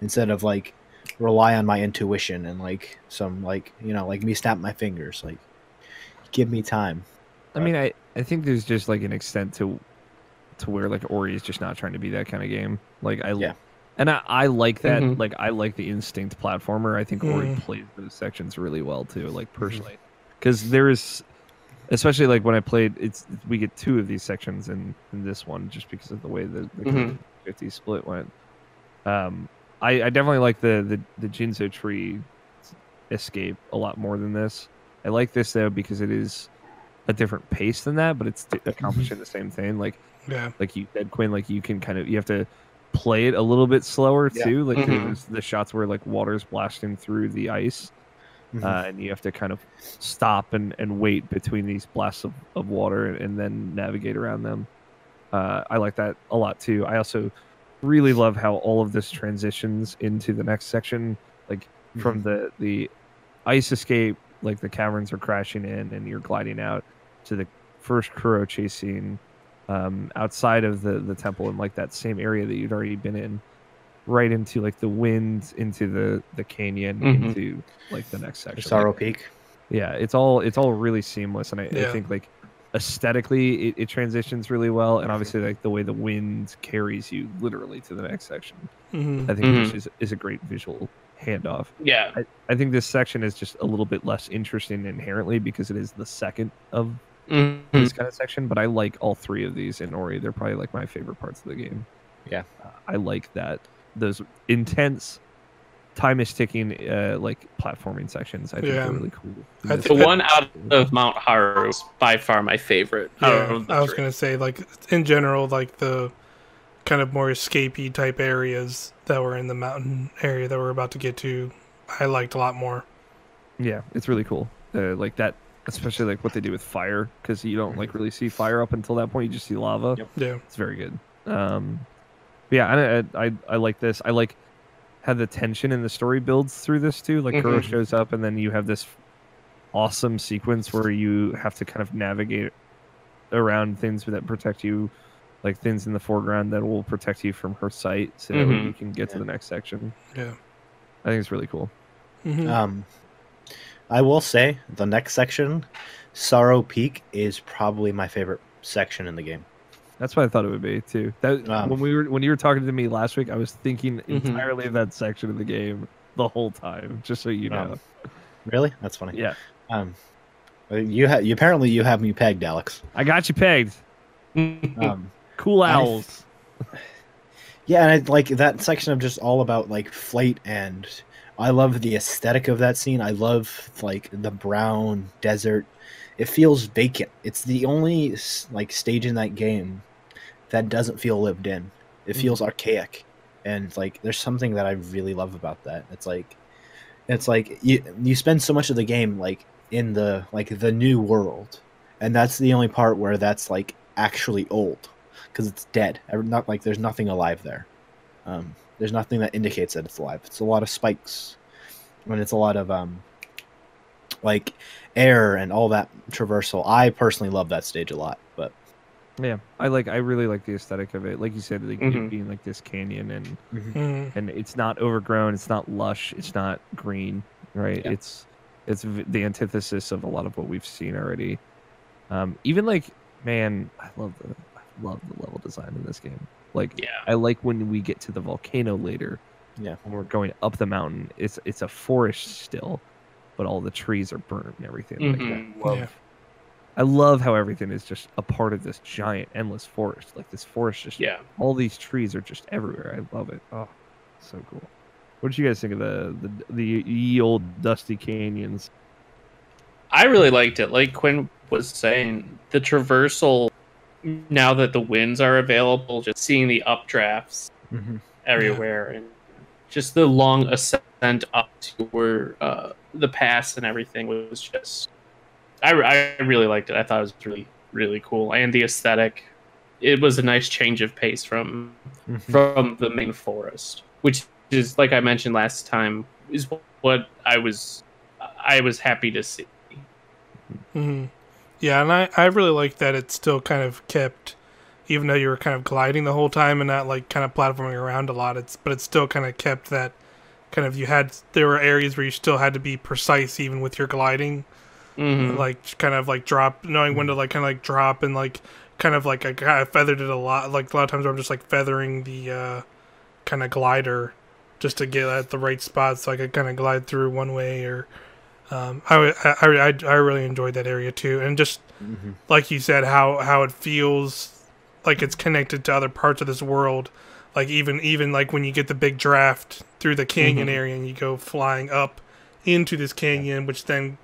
instead of like rely on my intuition and like some like you know like me snap my fingers like give me time I mean, I, I think there's just like an extent to to where like Ori is just not trying to be that kind of game. Like I Yeah. and I, I like that. Mhm. Like I like the instinct platformer. I think Ori plays those sections really well too. Like personally, because there is, especially like when I played, it's we get two of these sections in in this one just because of the way the the Mhm. 50 split went. Um, I, I definitely like the the the Ginso tree escape a lot more than this. I like this though because it is a different pace than that, but it's t- accomplishing the same thing. Like Yeah. like you said, Quinn, like you can kind of you have to play it a little bit slower Yeah. too. Like Mhm. the shots where like water's blasting through the ice, Mhm. uh, and you have to kind of stop and, and wait between these blasts of, of water and, and then navigate around them. Uh, I like that a lot too. I also really love how all of this transitions into the next section, like from the the ice escape, like the caverns are crashing in and you're gliding out to the first Kuro chase scene um, outside of the the temple in like that same area that you'd already been in, right into like the wind, into the the canyon, Mhm. into like the next section. sorrow Like, peak yeah, it's all it's all really seamless, and I, I think like aesthetically it, it transitions really well, and obviously like the way the wind carries you literally to the next section. hmm I think Mhm. this is, is a great visual handoff. Yeah. I, I think this section is just a little bit less interesting inherently because it is the second of Mhm. this kind of section, but I like all three of these in Ori. They're probably like my favorite parts of the game. Yeah. Uh, I like that those intense time is ticking uh like platforming sections. I think Yeah. are really cool. I The one out of Mount Horu is by far my favorite. Yeah, I was three. gonna say like in general, like the kind of more escapey type areas that were in the mountain area that we're about to get to, I liked a lot more. Yeah, it's really cool. Uh, like that, especially like what they do with fire, because you don't like really see fire up until that point. You just see lava. Yep. Yeah, It's very good. Um, but yeah, I, I I like this. I like how the tension in the story builds through this too. Like Kuro Mhm. shows up, and then you have this awesome sequence where you have to kind of navigate around things that protect you, like things in the foreground that will protect you from her sight, so that way Mhm. you can get to the next section. yeah. I think it's really cool. hmm um i will say the next section sorrow peak is probably my favorite section in the game That's what I thought it would be too. That Um, when we were when you were talking to me last week, I was thinking Mhm. entirely of that section of the game the whole time. Just so you know. Um, really that's funny yeah, um uh, you have you apparently you have me pegged alex I got you pegged. (laughs) um Cool I- owls. Yeah, and I, like that section of just all about like flight, and I love the aesthetic of that scene. I love like the brown desert. It feels vacant. It's the only like stage in that game that doesn't feel lived in. It feels archaic, and like there's something that I really love about that. It's like, it's like you you spend so much of the game like in the like the new world, and that's the only part where that's like actually old because it's dead. Not like there's nothing alive there. Um, there's nothing that indicates that it's alive. It's a lot of spikes, and it's a lot of um, like air and all that traversal. I personally love that stage a lot, Yeah, I like. I really like the aesthetic of it. Like you said, like Mhm. it being like this canyon, and hmm and it's not overgrown. It's not lush. It's not green. Right. Yeah. It's it's the antithesis of a lot of what we've seen already. Um, even like man, I love the I love the level design in this game. Like Yeah. I like when we get to the volcano later, Yeah. When we're going up the mountain, it's it's a forest still, but all the trees are burnt and everything. Like Mhm. I love, Yeah. I love how everything is just a part of this giant, endless forest. Like this forest, just Yeah. all these trees are just everywhere. I love it. Oh, so cool. What did you guys think of the the the ye old dusty canyons? I really liked it. Like Quinn was saying, the traversal now that the winds are available, just seeing the updrafts Mhm. everywhere and just the long ascent up to where uh, the pass and everything was just I, I really liked it i thought it was really really cool and the aesthetic it was a nice change of pace from Mhm. from the main forest which is like i mentioned last time is what i was i was happy to see hmm Yeah, and I, I really like that it still kind of kept, even though you were kind of gliding the whole time and not like kind of platforming around a lot. It's but it still kind of kept that kind of you had there were areas where you still had to be precise even with your gliding, Mhm. like kind of like drop, knowing when to like kind of like drop and like kind of like I kind of feathered it a lot. Like a lot of times I'm just like feathering the uh, kind of glider just to get at the right spot so I could kind of glide through one way or. Um, I, I, I, I really enjoyed that area too, and just Mhm. like you said, how how it feels like it's connected to other parts of this world. Like even even like when you get the big draft through the canyon Mhm. area and you go flying up into this canyon, which then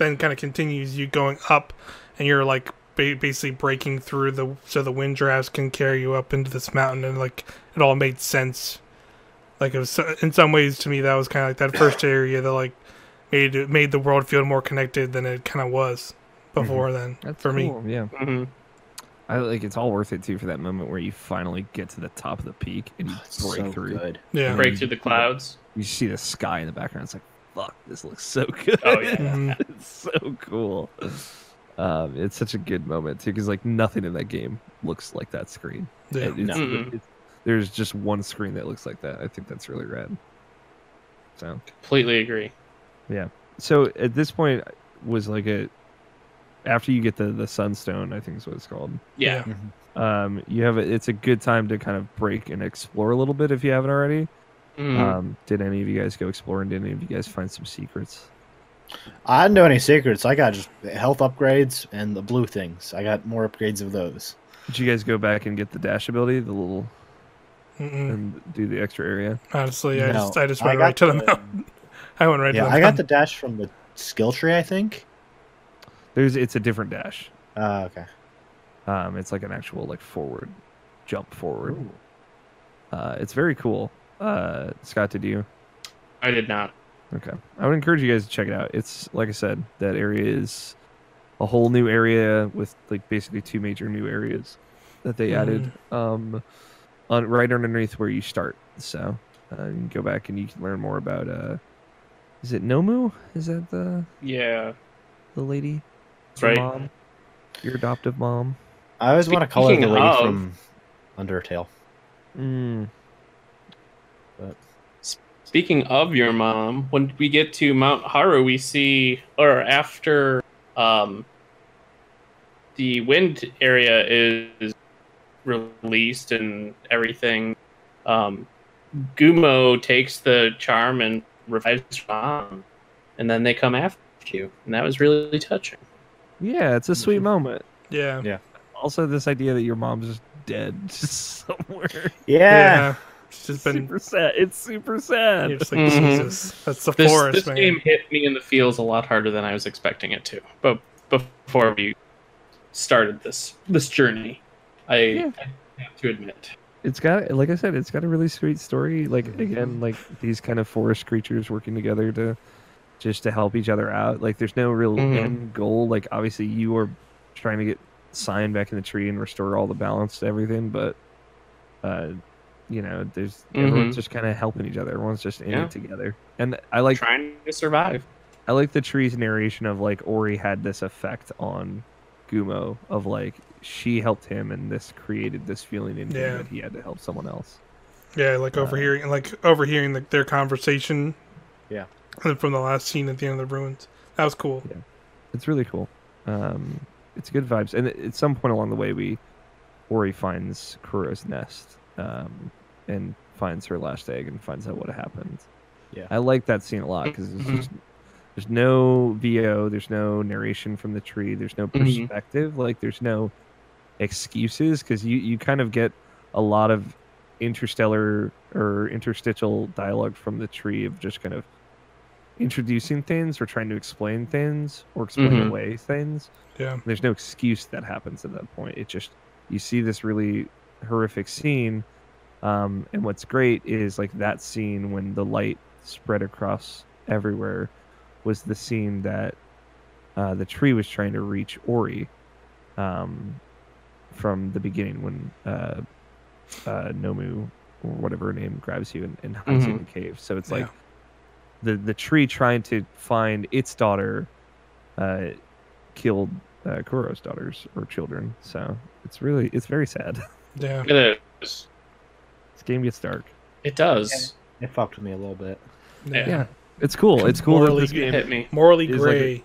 then kind of continues you going up, and you're like ba- basically breaking through the so the wind drafts can carry you up into this mountain, and like it all made sense. Like it was so- in some ways to me that was kind of like that first (coughs) area that like made it made the world feel more connected than it kind of was before then That's for me. cool, Yeah, Mhm. I like it's all worth it too for that moment where you finally get to the top of the peak and you (sighs) break so through. good. Yeah. break through the clouds You see the sky in the background. It's like, fuck, this looks so (laughs) good. Oh, yeah. (laughs) Mhm. it's so cool. Um, it's such a good moment too, because like nothing in that game looks like that screen. Yeah. It- it's- No. it's- there's just one screen that looks like that. I think that's really rad. So, completely agree Yeah. so at this point, was like a after you get the the sunstone, I think is what it's called. yeah, Um, you have a, it's a good time to kind of break and explore a little bit if you haven't already. Mhm. Um, did any of you guys go exploring? Did any of you guys find some secrets? I didn't know any secrets. I got just health upgrades and the blue things. I got more upgrades of those. Did you guys go back and get the dash ability, the little, Mm-mm. and do the extra area? Honestly, I No, just I just went got right to the the- mountain. (laughs) I went right yeah, to the I got the dash from the skill tree. I think. There's it's a different dash. Uh, okay. Um, it's like an actual like forward jump forward. Uh, it's very cool. Uh, Scott, did you? i did not Okay, I would encourage you guys to check it out. It's like I said, that area is a whole new area with like basically two major new areas that they added um, on right underneath where you start. So uh, you can go back and you can learn more about. Uh, is it Nomu? Is that the yeah the lady? That's Your right. Mom? Your adoptive mom. I always want to call her the Speaking lady of- from Undertale. Mm. Speaking of your mom, when we get to Mount Horu, we see, or after um, the wind area is released and everything, um, Gumo takes the charm and revives your mom, and then they come after you, and that was really touching. Yeah, it's a sweet Mhm. moment. Yeah. Yeah. Also, this idea that your mom's just dead just (laughs) somewhere. Yeah. It's just been super sad. It's super sad. you're just like Mhm. Jesus. That's the This, forest, this man. game hit me in the feels a lot harder than I was expecting it to. But before we started this this journey, I, Yeah. I have to admit, It's got, like I said, it's got a really sweet story. Like again, like these kind of forest creatures working together to just to help each other out. Like there's no real Mhm. end goal. Like obviously you are trying to get Sein back in the tree and restore all the balance to everything, but uh, you know, there's everyone's Mhm. just kind of helping each other. Everyone's just in Yeah. it together. And I like trying to survive. I like the tree's narration of like Ori had this effect on Gumo of like she helped him and this created this feeling in Yeah. him that he had to help someone else. Yeah, like Uh, overhearing, like overhearing the, their conversation. Yeah. From the last scene at the end of the ruins, that was cool. Yeah. It's really cool. Um, it's good vibes. And at some point along the way, we Ori finds Kuro's nest, um, and finds her last egg and finds out what happened. Yeah. I like that scene a lot because Mhm. there's no VO, there's no narration from the tree, there's no Mhm. perspective, like there's no excuses because you you kind of get a lot of interstellar or interstitial dialogue from the tree of just kind of introducing things or trying to explain things or explain Mhm. away things Yeah. there's no excuse that happens at that point. It just you see this really horrific scene, um, and what's great is like that scene when the light spread across everywhere was the scene that uh, the tree was trying to reach Ori um, from the beginning when uh, uh, Nomu or whatever her name grabs you and, and hides you in the cave. So it's like Yeah. the the tree trying to find its daughter uh, killed uh, Kuro's daughters or children. So it's really it's very sad. (laughs) Yeah. It is. This game gets dark. It does. It fucked with me a little bit. Yeah, it's cool. It's cool that Morally this game Hit me. Morally Is like gray.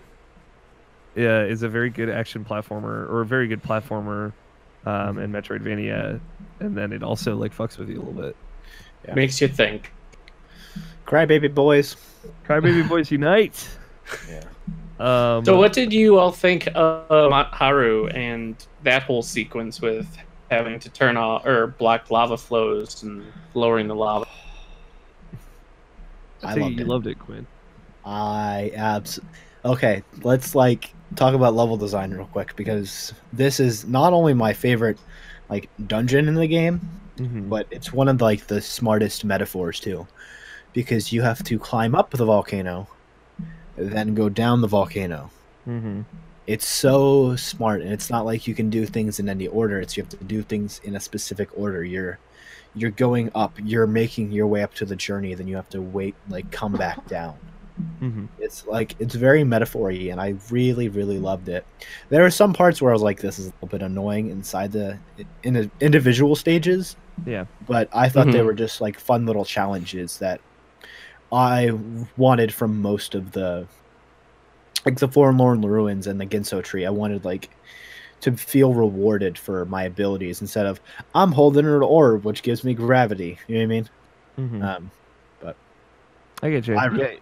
yeah, is a very good action platformer or a very good platformer um, in Metroidvania, and then it also like fucks with you a little bit. Yeah. Makes you think. Crybaby boys. Crybaby (laughs) Boys Unite. Yeah. Um, So, what did you all think of Horu and that whole sequence with having to turn off or block lava flows and lowering the lava? (sighs) I I loved you it. loved it, Quinn. I abs. Okay, let's like talk about level design real quick because this is not only my favorite like dungeon in the game, Mm-hmm. but it's one of like the smartest metaphors too, because you have to climb up the volcano, then go down the volcano. Mm-hmm. It's so smart, and it's not like you can do things in any order. It's you have to do things in a specific order. You're you're going up. You're making your way up to the journey. Then you have to wait, like come back down. Mm-hmm. It's like it's very metaphor-y, and I really, really loved it. There are some parts where I was like, "This is a little bit annoying" inside the in the individual stages, Yeah. but I thought they Mhm. were just like fun little challenges that I wanted from most of the like the Forlorn Ruins and the Ginso Tree. I wanted like to feel rewarded for my abilities instead of I'm holding an orb which gives me gravity. You know what I mean? Mm-hmm. Um, I get you. I re- yeah,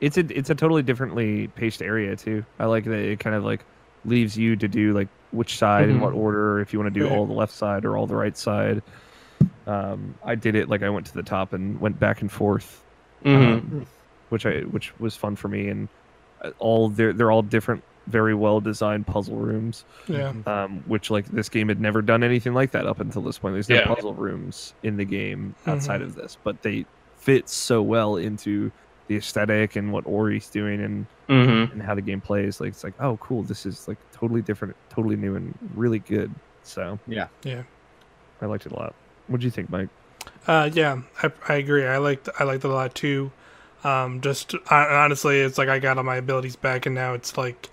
it's a it's a totally differently paced area too. I like that it kind of like leaves you to do like which side in Mhm. what order. If you want to do all the left side or all the right side. Um, I did it like I went to the top and went back and forth, Mhm. um, which I which was fun for me. And all they're they're all different, very well designed puzzle rooms. Yeah. um, which like this game had never done anything like that up until this point. There's no Yeah. puzzle rooms in the game outside Mhm. of this, but they fit so well into the aesthetic and what Ori's doing and, Mhm. and how the game plays. Like it's like, oh, cool, this is like totally different, totally new, and really good. So Yeah. Yeah. I liked it a lot. What do you think, Mike? Uh, yeah, I, I agree. I liked I liked it a lot too. Um, just honestly, it's like I got all my abilities back, and now it's like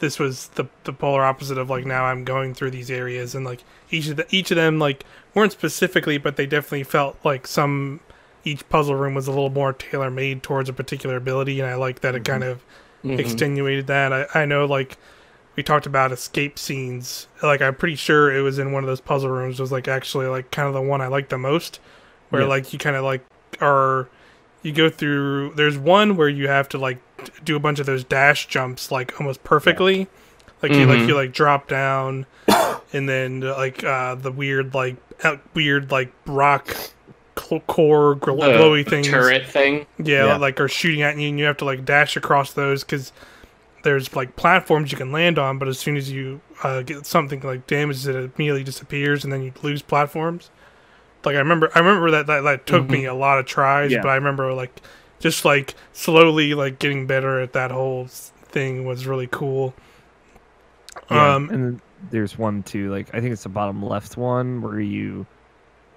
this was the the polar opposite of like now I'm going through these areas, and like each of the, each of them like weren't specifically, but they definitely felt like some each puzzle room was a little more tailor made towards a particular ability, and I like that it kind of Mhm. extenuated that. I, I know like we talked about escape scenes. Like I'm pretty sure it was in one of those puzzle rooms was like actually like kind of the one I liked the most. Where Yeah. like you kind of like are you go through there's one where you have to like do a bunch of those dash jumps like almost perfectly. Like you like you like drop down (coughs) and then like uh the weird like uh, weird like rock cl- core gl- The glowy things turret thing. yeah, Yeah. like are shooting at you, and you have to like dash across those because there's like platforms you can land on, but as soon as you uh, get something like damaged, it immediately disappears, and then you lose platforms. Like I remember, I remember that that, that took me a lot of tries, Yeah. but I remember like just like slowly like getting better at that whole thing was really cool. Yeah, Um, and there's one too. Like I think it's the bottom left one where you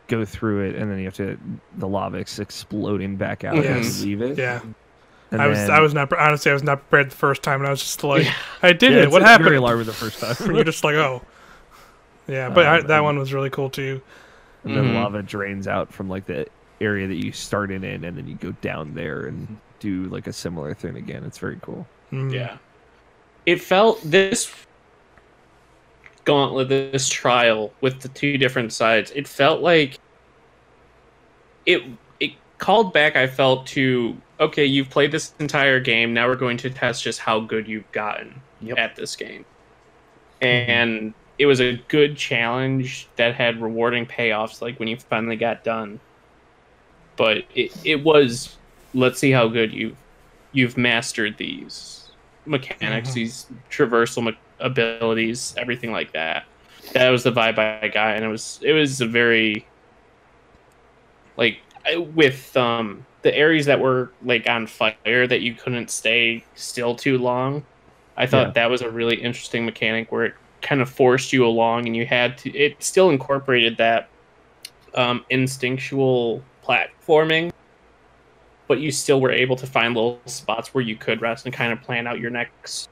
go through it and then you have to the lava is exploding back out Yes. you leave it. yeah, And I was then- I was not honestly I was not prepared the first time, and I was just like, I did Yeah, it. What happened? Very alarming the first time. (laughs) you're just like, oh, yeah. But I, Um, that and- one was really cool too. And then Mhm. lava drains out from like the area that you started in, and then you go down there and do like a similar thing again. It's very cool. Mm. Yeah. It felt this gauntlet, this trial with the two different sides. It felt like it it called back. I felt to okay, you've played this entire game. Now we're going to test just how good you've gotten Yep. at this game, and it was a good challenge that had rewarding payoffs. Like when you finally got done, but it it was let's see how good you you've mastered these mechanics, Mhm. these traversal me- abilities, everything like that. That was the vibe I got, and it was it was a very like with um the areas that were like on fire that you couldn't stay still too long. I thought Yeah. that was a really interesting mechanic where it kind of forced you along, and you had to. It still incorporated that um, instinctual platforming, but you still were able to find little spots where you could rest and kind of plan out your next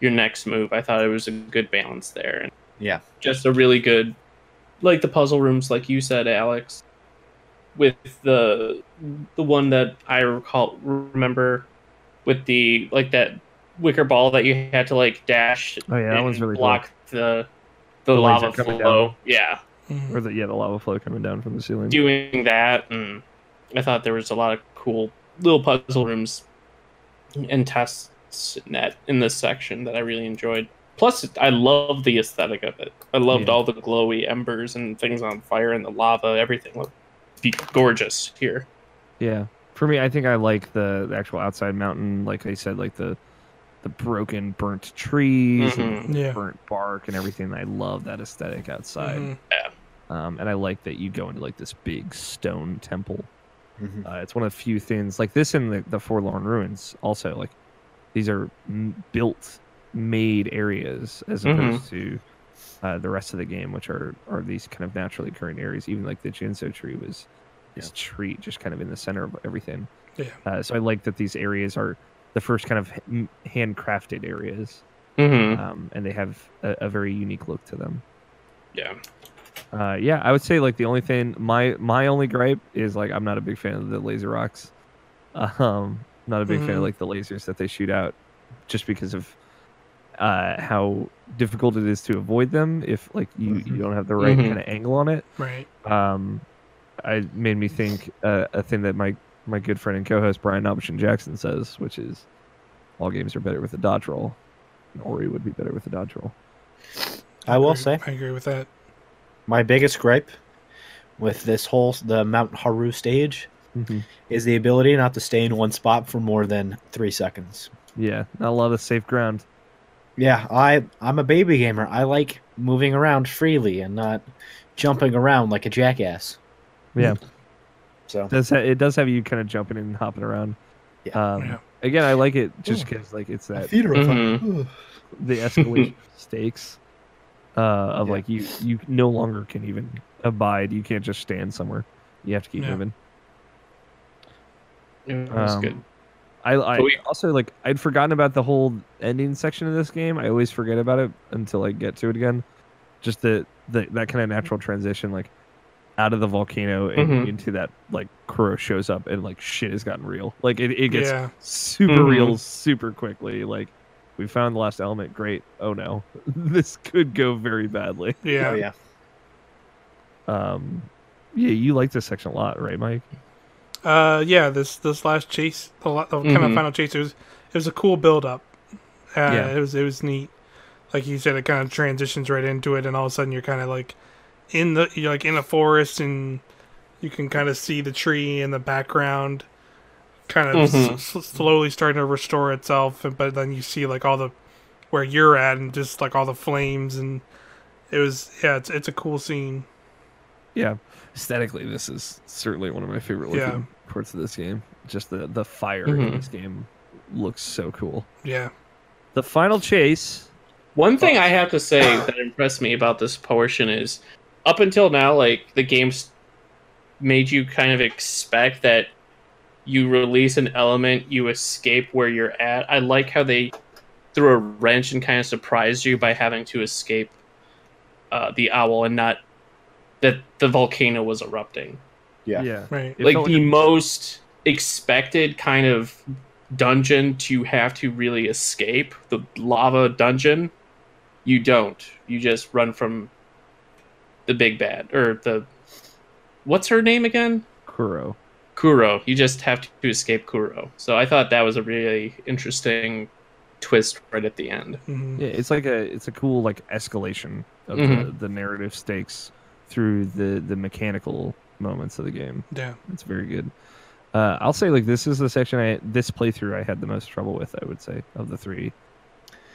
your next move. I thought it was a good balance there, and Yeah. just a really good, like the puzzle rooms, like you said, Alex, with the the one that I recall remember with the like that wicker ball that you had to like dash. Oh, yeah, that one's really cool. block the the, The lava coming flow. down. Yeah, Mhm. Or the yeah, the lava flow coming down from the ceiling. doing that, and I thought there was a lot of cool little puzzle rooms and tests in that in this section that I really enjoyed. Plus, I love the aesthetic of it. I loved Yeah. all the glowy embers and things on fire and the lava. Everything looked be gorgeous here. Yeah. For me, I think I like the, the actual outside mountain. Like I said, like the the broken, burnt trees and Mhm. Yeah. burnt bark and everything. I love that aesthetic outside. Mhm. Um, and I like that you go into like this big stone temple. Mhm. Uh, it's one of the few things like this in the, the Forlorn Ruins. Also, like these are m- built, made areas as Mhm. opposed to uh, the rest of the game, which are are these kind of naturally occurring areas. Even like the Ginso tree was this tree just kind of in the center of everything. Yeah. Uh, so I like that these areas are the first kind of handcrafted areas, Mm-hmm. um, and they have a, a very unique look to them. Yeah. Uh, yeah, I would say like the only thing my my only gripe is like I'm not a big fan of the laser rocks. (laughs) Um, not a big fan of Mhm. like the lasers that they shoot out, just because of uh, how difficult it is to avoid them if like you, you Mhm. don't have the right Mhm. kind of angle on it. Right. Um, I made me think uh, a thing that my my good friend and co-host Brian Albert Jackson says, which is all games are better with a dodge roll. And Ori would be better with a dodge roll. I will agree- say I agree with that. my biggest gripe with this whole the Mount Horu stage mm-hmm. is the ability not to stay in one spot for more than three seconds. Yeah, not a lot of safe ground. Yeah, I I'm a baby gamer. I like moving around freely and not jumping around like a jackass. Yeah. So does ha- it does have you kind of jumping and hopping around. Yeah. Um, Yeah. Again, I like it just because like it's that theater of fun. (laughs) the escalation stakes uh, of Yeah. like you you no longer can even abide. You can't just stand somewhere. You have to keep Yeah. moving. It was Um, good. I, I But we- also like I'd forgotten about the whole ending section of this game. I always forget about it until I get to it again. Just the, the that kind of natural transition, like out of the volcano and Mhm. into that like Kuro shows up and like shit has gotten real. Like it, it gets Yeah. super Mhm. real super quickly. Like we found the last element. Great. Oh no, (laughs) this could go very badly. (laughs) Yeah. Oh yeah. Um, yeah, you like this section a lot, right, Mike? Uh, yeah. This this last chase, the, la- the kind of Mhm. final chase, it was it was a cool build up. Uh, Yeah. It was it was neat. Like you said, it kind of transitions right into it, and all of a sudden you're kind of like in the you're like in a forest, and you can kind of see the tree in the background, kind of Mhm. s- s- slowly starting to restore itself. But then you see like all the where you're at, and just like all the flames, and it was yeah, it's it's a cool scene. Yeah, aesthetically, this is certainly one of my favorite looking Yeah. parts of this game. Just the the fire in Mhm. this game looks so cool. Yeah. The final chase. One thing I have to say (coughs) that impressed me about this portion is up until now, like the game's made you kind of expect that you release an element, you escape where you're at. I like how they threw a wrench and kind of surprised you by having to escape uh, the owl and not that the volcano was erupting. Yeah. Yeah, Right. Like the like most expected kind of dungeon to have to really escape the lava dungeon you don't you just run from the big bad or the what's her name again Kuro. Kuro. You just have to escape Kuro. So I thought that was a really interesting twist right at the end. Mhm. Yeah, it's like a it's a cool like escalation of Mhm. the, the narrative stakes through the the mechanical moments of the game. Yeah. It's very good. Uh, I'll say like this is the section I this playthrough I had the most trouble with. I would say of the three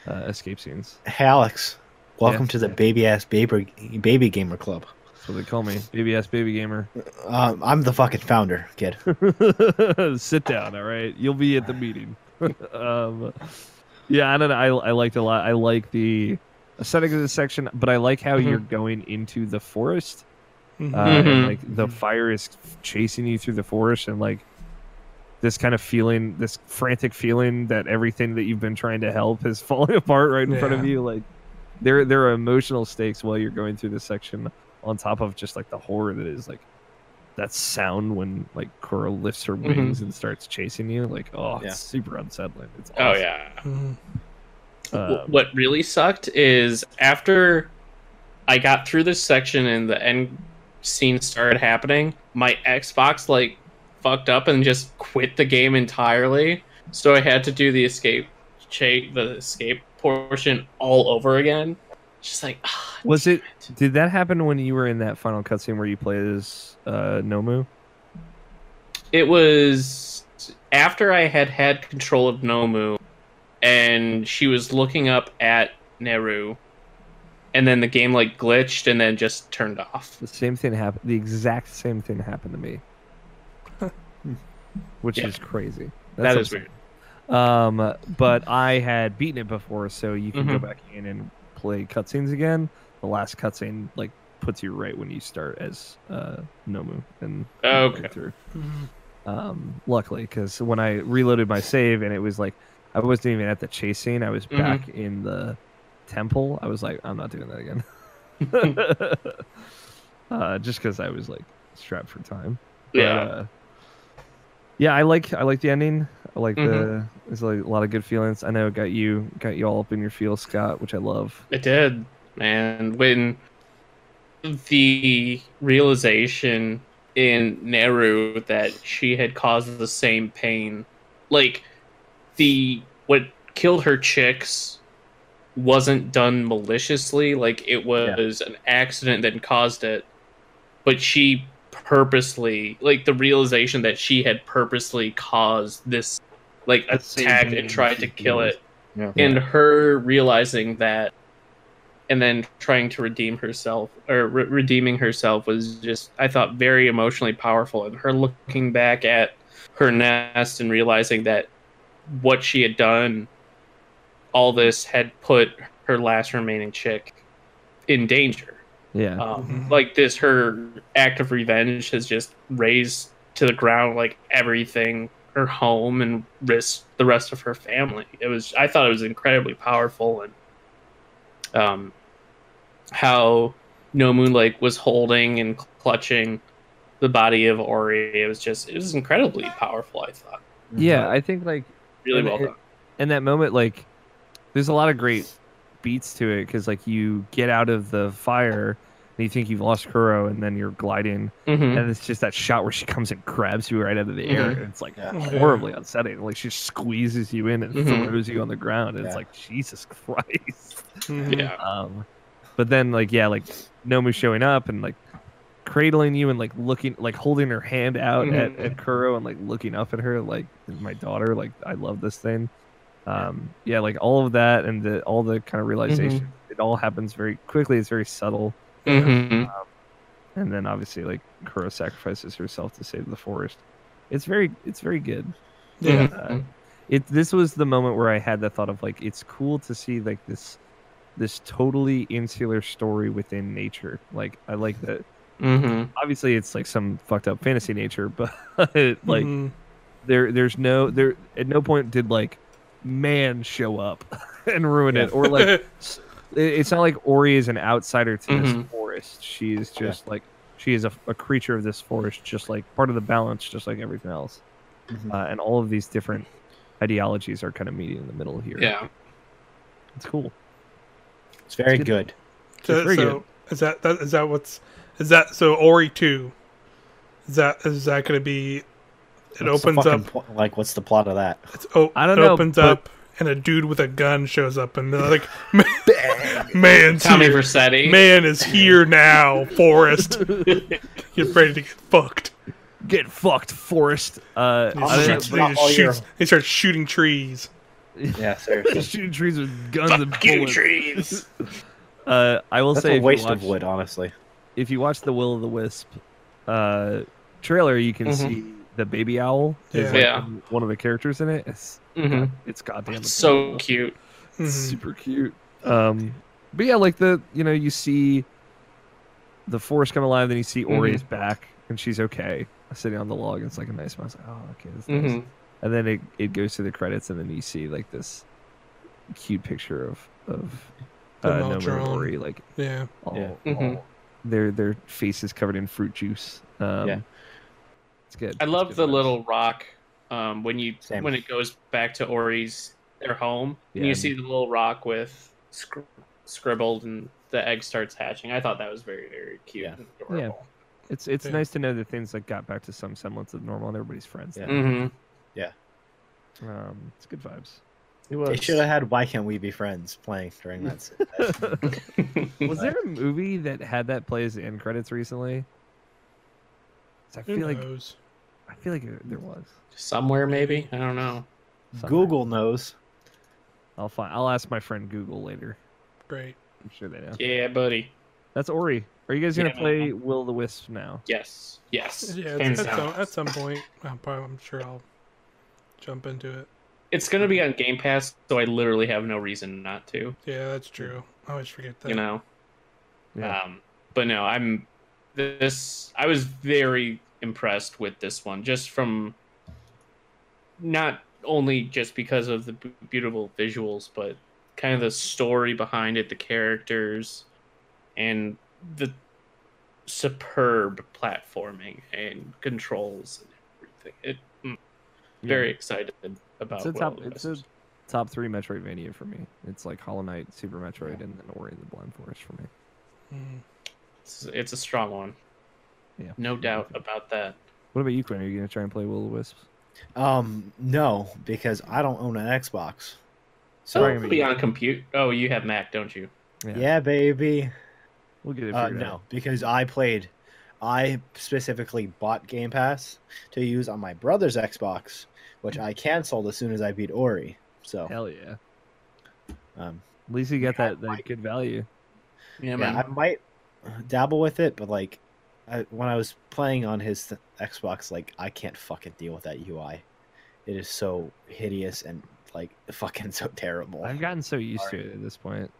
uh, escape scenes. Hey, Alex, welcome Yeah. to the baby ass baby baby gamer club. That's what they call me, baby ass baby gamer. Um, I'm the fucking founder, kid. (laughs) Sit down, all right. You'll be at the meeting. (laughs) um, yeah, I don't know. I I liked a lot. I like the aesthetic of this section, but I like how Mhm. you're going into the forest. Mhm. uh, and Mhm. like the fire is chasing you through the forest and like this kind of feeling this frantic feeling that everything that you've been trying to help is (laughs) falling apart right in front of you like there there are emotional stakes while you're going through this section on top of just like the horror that is like that sound when like Kuro lifts her Mhm. wings and starts chasing you like oh Yeah. it's super unsettling it's Oh awesome. yeah. Mhm. Um, what really sucked is after I got through this section and the end scene started happening, my Xbox like fucked up and just quit the game entirely. So I had to do the escape cha- the escape portion all over again. Just like ah, was damn it did that happen when you were in that final cutscene where you play as uh Nomu It was after I had had control of Nomu, and she was looking up at Neru, and then the game like glitched and then just turned off. The same thing happened. The exact same thing happened to me, (laughs) which Yeah. is crazy. That That's is weird. Um, but I had beaten it before, so you can go Mhm. back in and play cutscenes again. The last cutscene like puts you right when you start as uh, Nomu and Okay. through. Mhm. Um, luckily, because when I reloaded my save and it was like I wasn't even at the chase scene, I was Mhm. back in the temple. I was like, I'm not doing that again. (laughs) (laughs) uh, just because I was like strapped for time. But, Yeah. uh, yeah, I like I like the ending. I like the Mhm. there's like a lot of good feelings. I know it got you got you all up in your feels, Scott, which I love. It did, man. When the realization in Neru that she had caused the same pain, like the what killed her chicks wasn't done maliciously, like it was an accident that caused it, but she purposely, like the realization that she had purposely caused this, like attacked and tried to kill it. Yeah. and her realizing that and then trying to redeem herself or re- redeeming herself was just i thought very emotionally powerful. And her looking back at her nest and realizing that what she had done all this had put her last remaining chick in danger Yeah, um, Mhm. like this her act of revenge has just raised to the ground like everything her home and risked the rest of her family. It was i thought it was incredibly powerful and um how no moon like was holding and clutching the body of ori. It was just it was incredibly powerful i thought. Yeah. I think like really well it- done. in that moment, like there's a lot of great beats to it because like you get out of the fire and you think you've lost Kuro, and then you're gliding, Mhm. and it's just that shot where she comes and grabs you right out of the air, Mhm. and it's like Yeah. horribly unsettling. Like she squeezes you in and Mhm. throws you on the ground, and it's like Jesus (laughs) Christ. Mhm. yeah Um, but then like yeah, like Nomu showing up and like cradling you and like looking like holding her hand out at, Mhm. at Kuro and like looking up at her like my daughter like I love this thing. Um, yeah, like all of that and the all the kind of realization it all happens very quickly. It's very subtle, Mhm. and then obviously like Kuro sacrifices herself to save the forest. It's very it's very good. Yeah. Mhm. It this was the moment where I had the thought of like it's cool to see like this this totally insular story within nature. Like I like that. Mhm. Obviously, it's like some fucked up fantasy nature, (laughs) but like Mhm. there there's no there at no point did like man show up (laughs) and ruin it or like s- (laughs) it- it's not like Ori is an outsider to this Mhm. forest. She's is just like she is a, a creature of this forest, just like part of the balance, just like everything else. Mhm. Uh, and all of these different ideologies are kind of meeting in the middle here. yeah it's cool. It's very It's good. So, very so is that, that is that what's is that so Ori two? Is that is that going to be? It What's opens up. pl- like, what's the plot of that? It's, oh, I don't it know, opens but- up, and a dude with a gun shows up, and they're like, (laughs) "Man's Tommy here. Vercetti. Man is here now, Forrest. (laughs) Get ready to get fucked." Get fucked, Forrest. Uh, He I'm I gonna shoots- drop he just shoots. He starts shooting trees. (laughs) Yeah, seriously. shooting trees with guns and Fuck you, bullets. trees. Uh, I will That's say a waste watch- of wood, honestly. if you watch the Will of the Wisp uh, trailer, you can Mhm. see the baby owl is Yeah. like Yeah. one of the characters in it. It's hmm it's goddamn So adorable. cute. Mhm. super cute. Um, but yeah, like the you know you see the forest come alive, then you see Ori's back and she's okay, sitting on the log. And it's like a nice. I was like, oh, okay, that's nice. hmm And then it, it goes to the credits, and then you see like this cute picture of of uh, Them all Noma and drawn. Ori, like Yeah. all, Yeah. All- their their faces covered in fruit juice. Um, Yeah. it's good. I It's love good the vibes. little rock um, when you Same. when it goes back to Ori's their home. Yeah, and you see the little rock with scr- scribbled and the egg starts hatching. I thought that was very very cute Yeah. and adorable. It's it's Yeah. nice to know that things like got back to some semblance of normal and everybody's friends. Yeah. hmm Um, it's good vibes. It was. They should have had "Why Can't We Be Friends" playing during that. (laughs) (laughs) Was there a movie that had that play as the end credits recently? I Who feel like knows? I feel like there was. Somewhere maybe I don't know. Somewhere. Google knows. I'll find. I'll ask my friend Google later. Great. I'm sure they know. Yeah, buddy. That's Ori. Are you guys gonna Yeah. play Will the Wisp now? Yes. Yes. (laughs) Yeah. Hands At, at, some, at some point, I'm, probably, I'm sure I'll jump into it. It's gonna be on Game Pass, so I literally have no reason not to. Yeah, that's true. I always forget that. You know. Yeah. Um, but no, I'm this. I was very impressed with this one, just from not only just because of the b- beautiful visuals, but kind of the story behind it, the characters, and the superb platforming and controls and everything. It, mm, Yeah. very excited about. It's a top. It's a top three Metroidvania for me. It's like Hollow Knight, Super Metroid, and then Ori and the Blind Forest for me. Mm. It's, it's a strong one. Yeah. No doubt about that. What about you, Quinn? Are you gonna try and play Will the Wisps? Um, no, because I don't own an Xbox. So Sorry, I it'll be on compute. Oh, you have Mac, don't you? Yeah, baby. We'll get it Uh, figured no, out. because I played. I specifically bought Game Pass to use on my brother's Xbox, which I canceled as soon as I beat Ori. So, Hell yeah. um, At least you get Yeah, that, that good value. Yeah, yeah, man. I might dabble with it, but like, I, when I was playing on his Xbox, like, I can't fucking deal with that UI. It is so hideous and like (laughs) fucking so terrible. I've gotten so used to it at this point.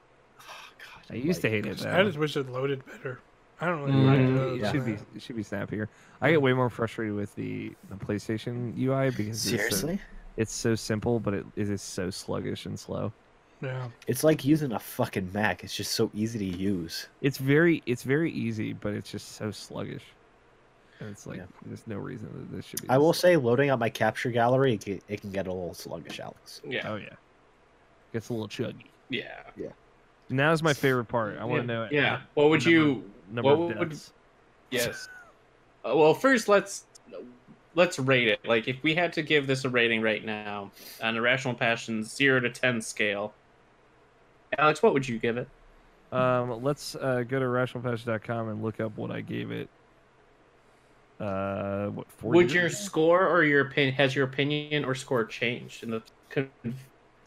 Oh, (sighs) God, I used to hate it. I just wish it loaded better. I don't really Mm, like It those. yeah. should be it should be snappier. I get way more frustrated with the, the PlayStation UI because it's so, Seriously, it's so simple, but it, it is so sluggish and slow. Yeah. it's like using a fucking Mac. It's just so easy to use. It's very it's very easy, but it's just so sluggish. And it's like Yeah. there's no reason that this should be. I will slow. say, loading up my capture gallery, it can, it can get a little sluggish, Alex. Yeah. Oh yeah, gets a little chuggy. Yeah. Yeah. Now is my favorite part. I want to yeah. know. Yeah. What would number- you? Number what of would- deaths. Yes. Uh, well, first let's let's rate it. Like, if we had to give this a rating right now on a Rational Passion zero to ten scale, Alex, what would you give it? Um, let's uh, go to rationalpassion.com and look up what I gave it. Uh, what? Four would your score or your opinion has your opinion or score changed in the con-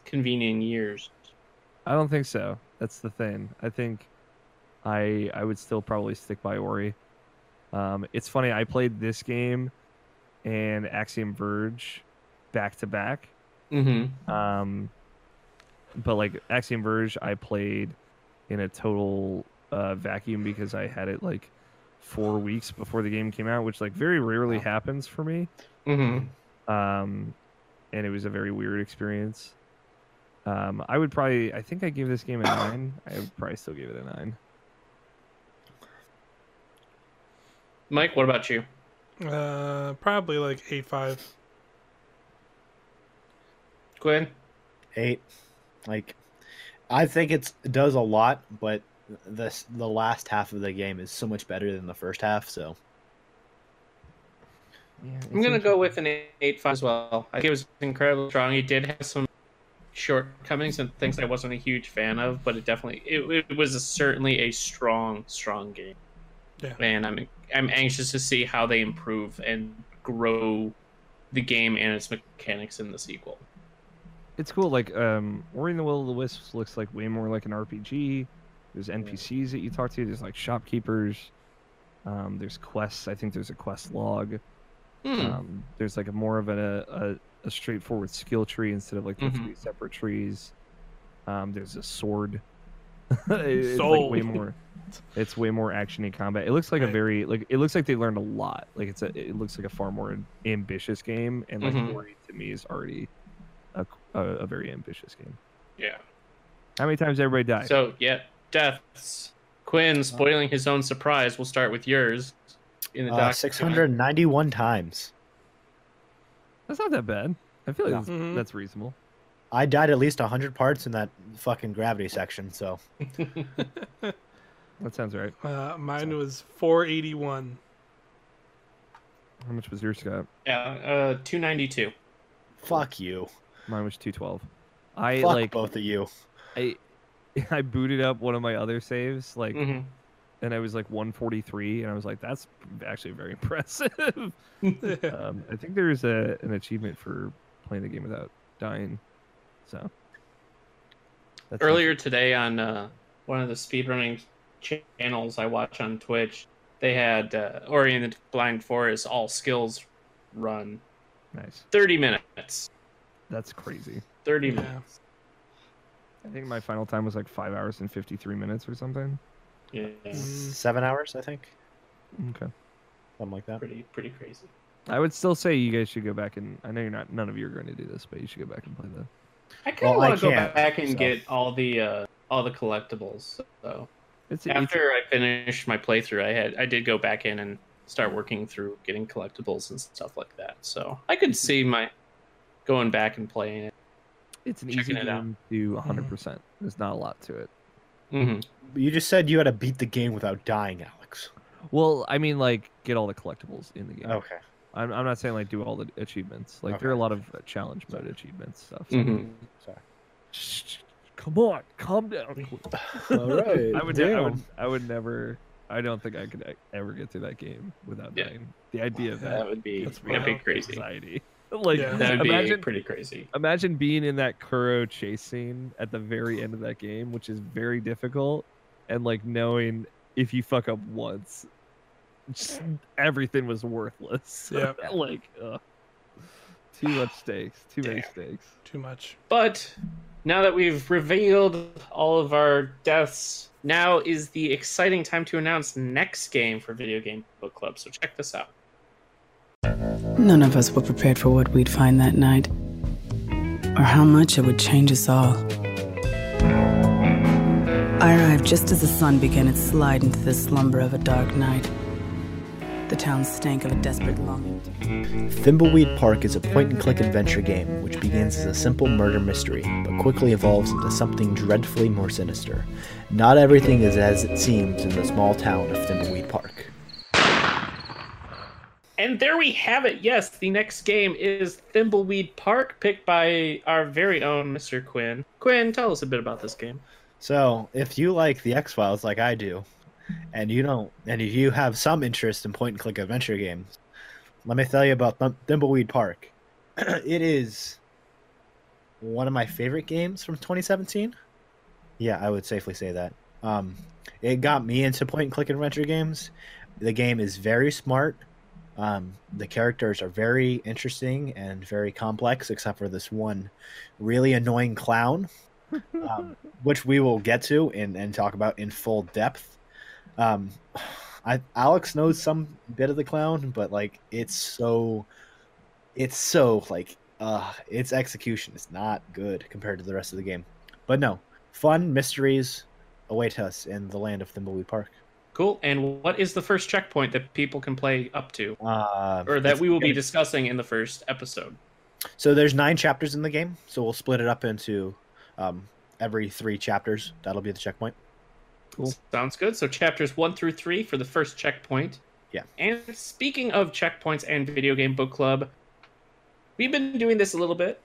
convenient years? I don't think so. That's the thing. I think I I would still probably stick by Ori. Um, it's funny. I played this game and Axiom Verge back to back. Mm-hmm. Um, but like Axiom Verge, I played in a total uh, vacuum because I had it like four weeks before the game came out, which like very rarely Wow. happens for me. Mm-hmm. Um, and it was a very weird experience. Um, I would probably, I think I gave this game a (coughs) nine. I would probably still give it a nine. Mike, what about you? Uh, probably like eight five. Quinn? Eight, like, I think it's it does a lot, but this the last half of the game is so much better than the first half. So Yeah, I'm gonna go with an eight five as well. I think it was incredibly strong. It did have some shortcomings and things I wasn't a huge fan of, but it definitely it, it was a, certainly a strong, strong game. Yeah. And I'm I'm anxious to see how they improve and grow the game and its mechanics in the sequel. It's cool. Like, um, Ori and the Will of the Wisps looks like way more like an RPG. There's NPCs that you talk to. There's like shopkeepers. Um, there's quests. I think there's a quest log. Hmm. Um, there's like a more of a, a, a straightforward skill tree instead of like the Mhm. three separate trees. Um, there's a sword. (laughs) it's like way more. It's way more actiony combat. It looks like a very like it looks like they learned a lot. Like it's a it looks like a far more ambitious game, and like Mhm. Ori to me is already a, a, a very ambitious game. yeah. How many times everybody died? So yeah, deaths. Quinn spoiling his own surprise. We'll start with yours. In the Uh, 691 times. that's not that bad. I feel like No. that's, Mhm. that's reasonable. I died at least 100 parts in that fucking gravity section, so. (laughs) That sounds right. Uh, mine was 481. How much was yours, Scott? yeah, uh, two ninety two. Fuck you. Mine was two twelve. I Fuck like both of you. I (laughs) I booted up one of my other saves like Mm-hmm. and I was like 143 and I was like that's actually very (laughs) impressive. (laughs) Um, I think there's a an achievement for playing the game without dying. So that sounds- Earlier today on uh, one of the speedrunning channels I watch on Twitch, they had uh, Ori and the Blind Forest all skills run. nice. 30 minutes. That's crazy. 30 Yeah. minutes. I think my final time was like five hours and 53 minutes or something. Yeah. Mm. Seven hours, I think. Okay. Something like that. Pretty pretty crazy. I would still say you guys should go back and I know you're not none of you are going to do this, but you should go back and play the I kind of Well, want to go back and so. get all the uh, all the collectibles. So It's, it's after I finished my playthrough, I had I did go back in and start working through getting collectibles and stuff like that. So I could see my going back and playing it. it's an checking easy it out. game to 100%. There's not a lot to it. hmm You just said you had to beat the game without dying, Alex. Well, I mean, like get all the collectibles in the game. Okay. I'm, I'm not saying like do all the achievements. Like there are a lot of uh, challenge mode achievements stuff. So. hmm Sorry. Come on, calm down. (laughs) All right. I would, ne- I would, I would never. I don't think I could e- ever get through that game without Yeah. dying. The idea of that, That would be That's that'd be crazy. anxiety. Like Yeah. That would be imagine, pretty crazy. imagine being in that Kuro chase scene at the very end of that game, which is very difficult, and like knowing if you fuck up once, just everything was worthless. (laughs) Yeah. like, ugh. too much stakes. Too many stakes. Too much. But now that we've revealed all of our deaths, now is the exciting time to announce next game for Video Game Book Club. So check this out. None of us were prepared for what we'd find that night, or how much it would change us all. I arrived just as the sun began its slide into the slumber of a dark night. The town stank of a desperate longing. Thimbleweed Park is a point and click adventure game which begins as a simple murder mystery, but quickly evolves into something dreadfully more sinister. Not everything is as it seems in the small town of Thimbleweed Park. And there we have it. Yes, the next game is Thimbleweed Park, picked by our very own Mr. Quinn. Quinn, tell us a bit about this game. So, if you like the X Files like I do, and you don't, and if you have some interest in point and click adventure games, let me tell you about Thimbleweed Park. (clears throat) it is one of my favorite games from 2017. Yeah, I would safely say that. Um, it got me into point and click adventure games. The game is very smart. Um, the characters are very interesting and very complex, except for this one really annoying clown um, (laughs) which we will get to and, and talk about in full depth. Um, I Alex knows some bit of the clown, but like it's so, it's so like uh, its execution is not good compared to the rest of the game. But no, fun mysteries await us in the land of Thimbleweed Park. Cool. And what is the first checkpoint that people can play up to, Uh, or that we will be discussing in the first episode? So there's nine chapters in the game, so we'll split it up into um, every three chapters. That'll be the checkpoint. Cool. Sounds good. So chapters one through three for the first checkpoint. Yeah. And speaking of checkpoints and video game book club, we've been doing this a little bit.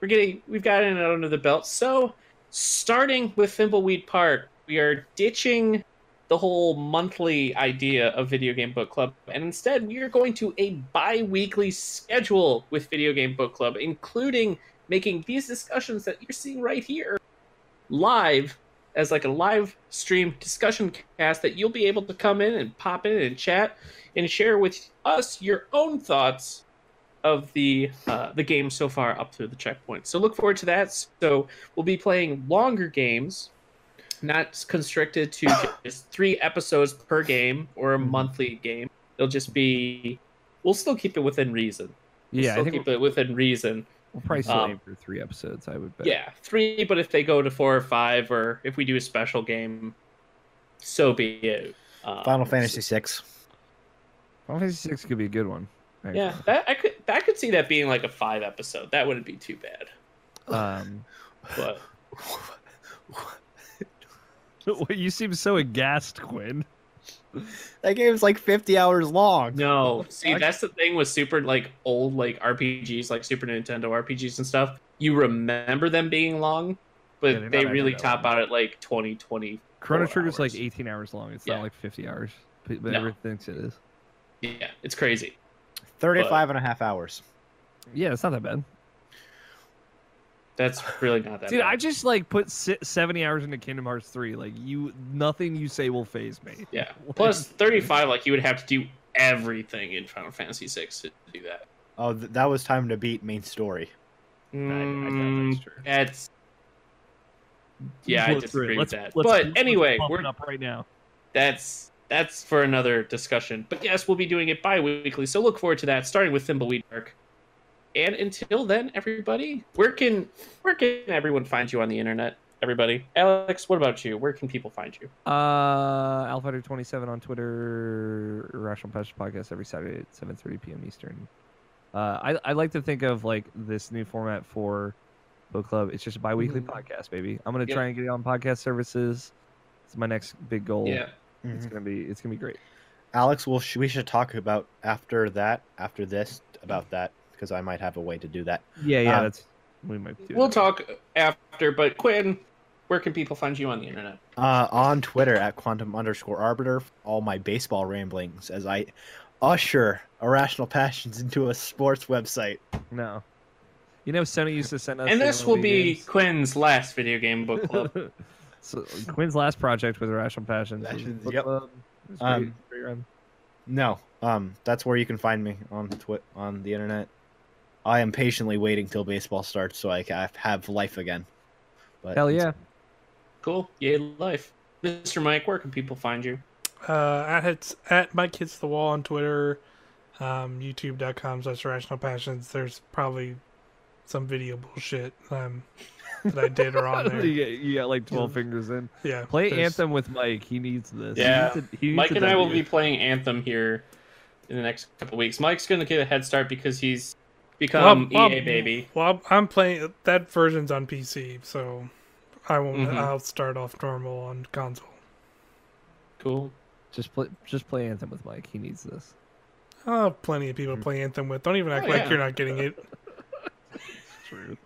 We're getting we've gotten it under the belt. So starting with Thimbleweed Park, we are ditching the whole monthly idea of video game book club and instead we are going to a bi-weekly schedule with video game book club including making these discussions that you're seeing right here live as like a live stream discussion cast that you'll be able to come in and pop in and chat and share with us your own thoughts of the uh, the game so far up to the checkpoint. So look forward to that. So we'll be playing longer games, not constricted to (coughs) just three episodes per game or a monthly game. It'll just be. We'll still keep it within reason. We'll Yeah, I think keep it within reason. we'll probably still um, aim for three episodes. I would bet. Yeah, three. But if they go to four or five, or if we do a special game, so be it. Um, Final Fantasy Six. Final Fantasy Six could be a good one. Yeah, that I could I could see that being like a five episode. That wouldn't be too bad. Um, But (laughs) (laughs) you seem so aghast, Quinn. That game's like 50 hours long. no, see that's the thing with super like old like RPGs, like Super Nintendo RPGs and stuff. You remember them being long, but Yeah, they're they not really top long. out at like 20, 20. Chrono Four Trigger's like 18 hours long. It's Yeah. not like 50 hours, but but No. everyone thinks it is. Yeah, it's crazy. 35 and a half hours. Yeah, it's not that bad. That's really not that. Dude, bad. I just like put 70 hours into Kingdom Hearts 3. Like you, nothing you say will phase me. yeah. (laughs) Like, Plus thirty five, like you would have to do everything in Final Fantasy six to do that. Oh, th- that was time to beat main story. I- I Mm, that's true. That's yeah, I Let's- disagree with let's- that. let's- but let's anyway, pump we're up right now. that's that's for another discussion. But yes, we'll be doing it bi-weekly, so look forward to that. Starting with Thimbleweed Park. And until then, everybody, where can where can everyone find you on the internet? Everybody, Alex, what about you? Where can people find you? Uh, Alfighter27 on Twitter, Rational Passion Podcast every Saturday at 7:30 p.m. Eastern. Uh, I I like to think of like this new format for book club. It's just a bi-weekly Mhm. podcast, baby. I'm gonna Yep. try and get it on podcast services. It's my next big goal. Yeah, It's Mhm. gonna be it's gonna be great. Alex, we'll sh- we should talk about after that, after this, about that because I might have a way to do that. Yeah, yeah, Um, that's we might do. We'll that. talk after. But Quinn, where can people find you on the internet? Uh, on Twitter at quantum underscore arbiter, all my baseball ramblings as I usher irrational passions into a sports website. No, you know, Sony used to send us. and the this will be games. Quinn's last video game book (laughs) club. so Quinn's last project with Irrational Passions. was Passions, book yep. club. Um, great, great. No, um, that's where you can find me on twi- on the internet. I am patiently waiting till baseball starts so I ca- have life again. But Hell yeah. cool, yay life, Mr. Mike. Where can people find you? Uh, at hits, at Mike hits the wall on Twitter, um, YouTube.com slash Irrational Passions. There's probably some video bullshit um, that I did or on (laughs) there. you, get, you got like 12 fingers in. Yeah, Play there's- Anthem with Mike. He needs this. He Yeah. needs to- he needs Mike and I will be playing Anthem here in the next couple weeks. Mike's going to get a head start because he's become Well, EA baby. Well, I'm playing that version's on PC, so I won't. Mhm. I'll start off normal on console. Cool. Just play, just play Anthem with Mike. He needs this. I'll have plenty of people play Anthem with. Don't even act Oh, like yeah. you're not getting it. (laughs) True.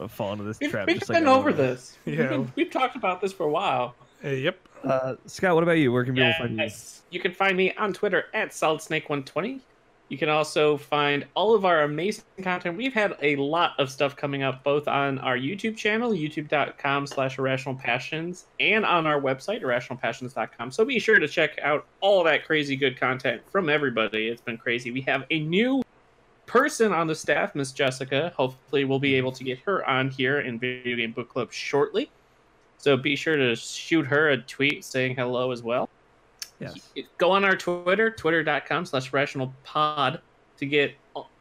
I'm falling into this We've, trap. we've just been like over everyone. this. We've, Yeah. been- we've talked about this for a while. Uh, yep. Uh, Scott, what about you? Where can people find you? Yes. You can find me on Twitter at SolidSnake120. You can also find all of our amazing content. We've had a lot of stuff coming up both on our YouTube channel, youtube.com slash irrational passions, and on our website, irrationalpassions.com. So be sure to check out all that crazy good content from everybody. It's been crazy. We have a new person on the staff, Miss Jessica. Hopefully, we'll be able to get her on here in Video Game Book Club shortly. So be sure to shoot her a tweet saying hello as well Yes. go on our Twitter, twitter.com slash rational pod to get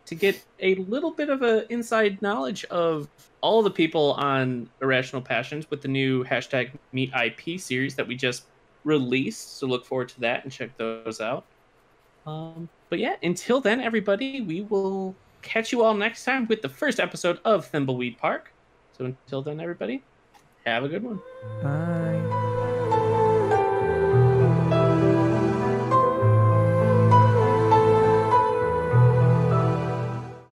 to get a little bit of a inside knowledge of all the people on Irrational Passions with the new hashtag Meet IP series that we just released. So look forward to that and check those out. Um, but yeah, until then, everybody, we will catch you all next time with the first episode of Thimbleweed Park. So until then, everybody, have a good one. Bye.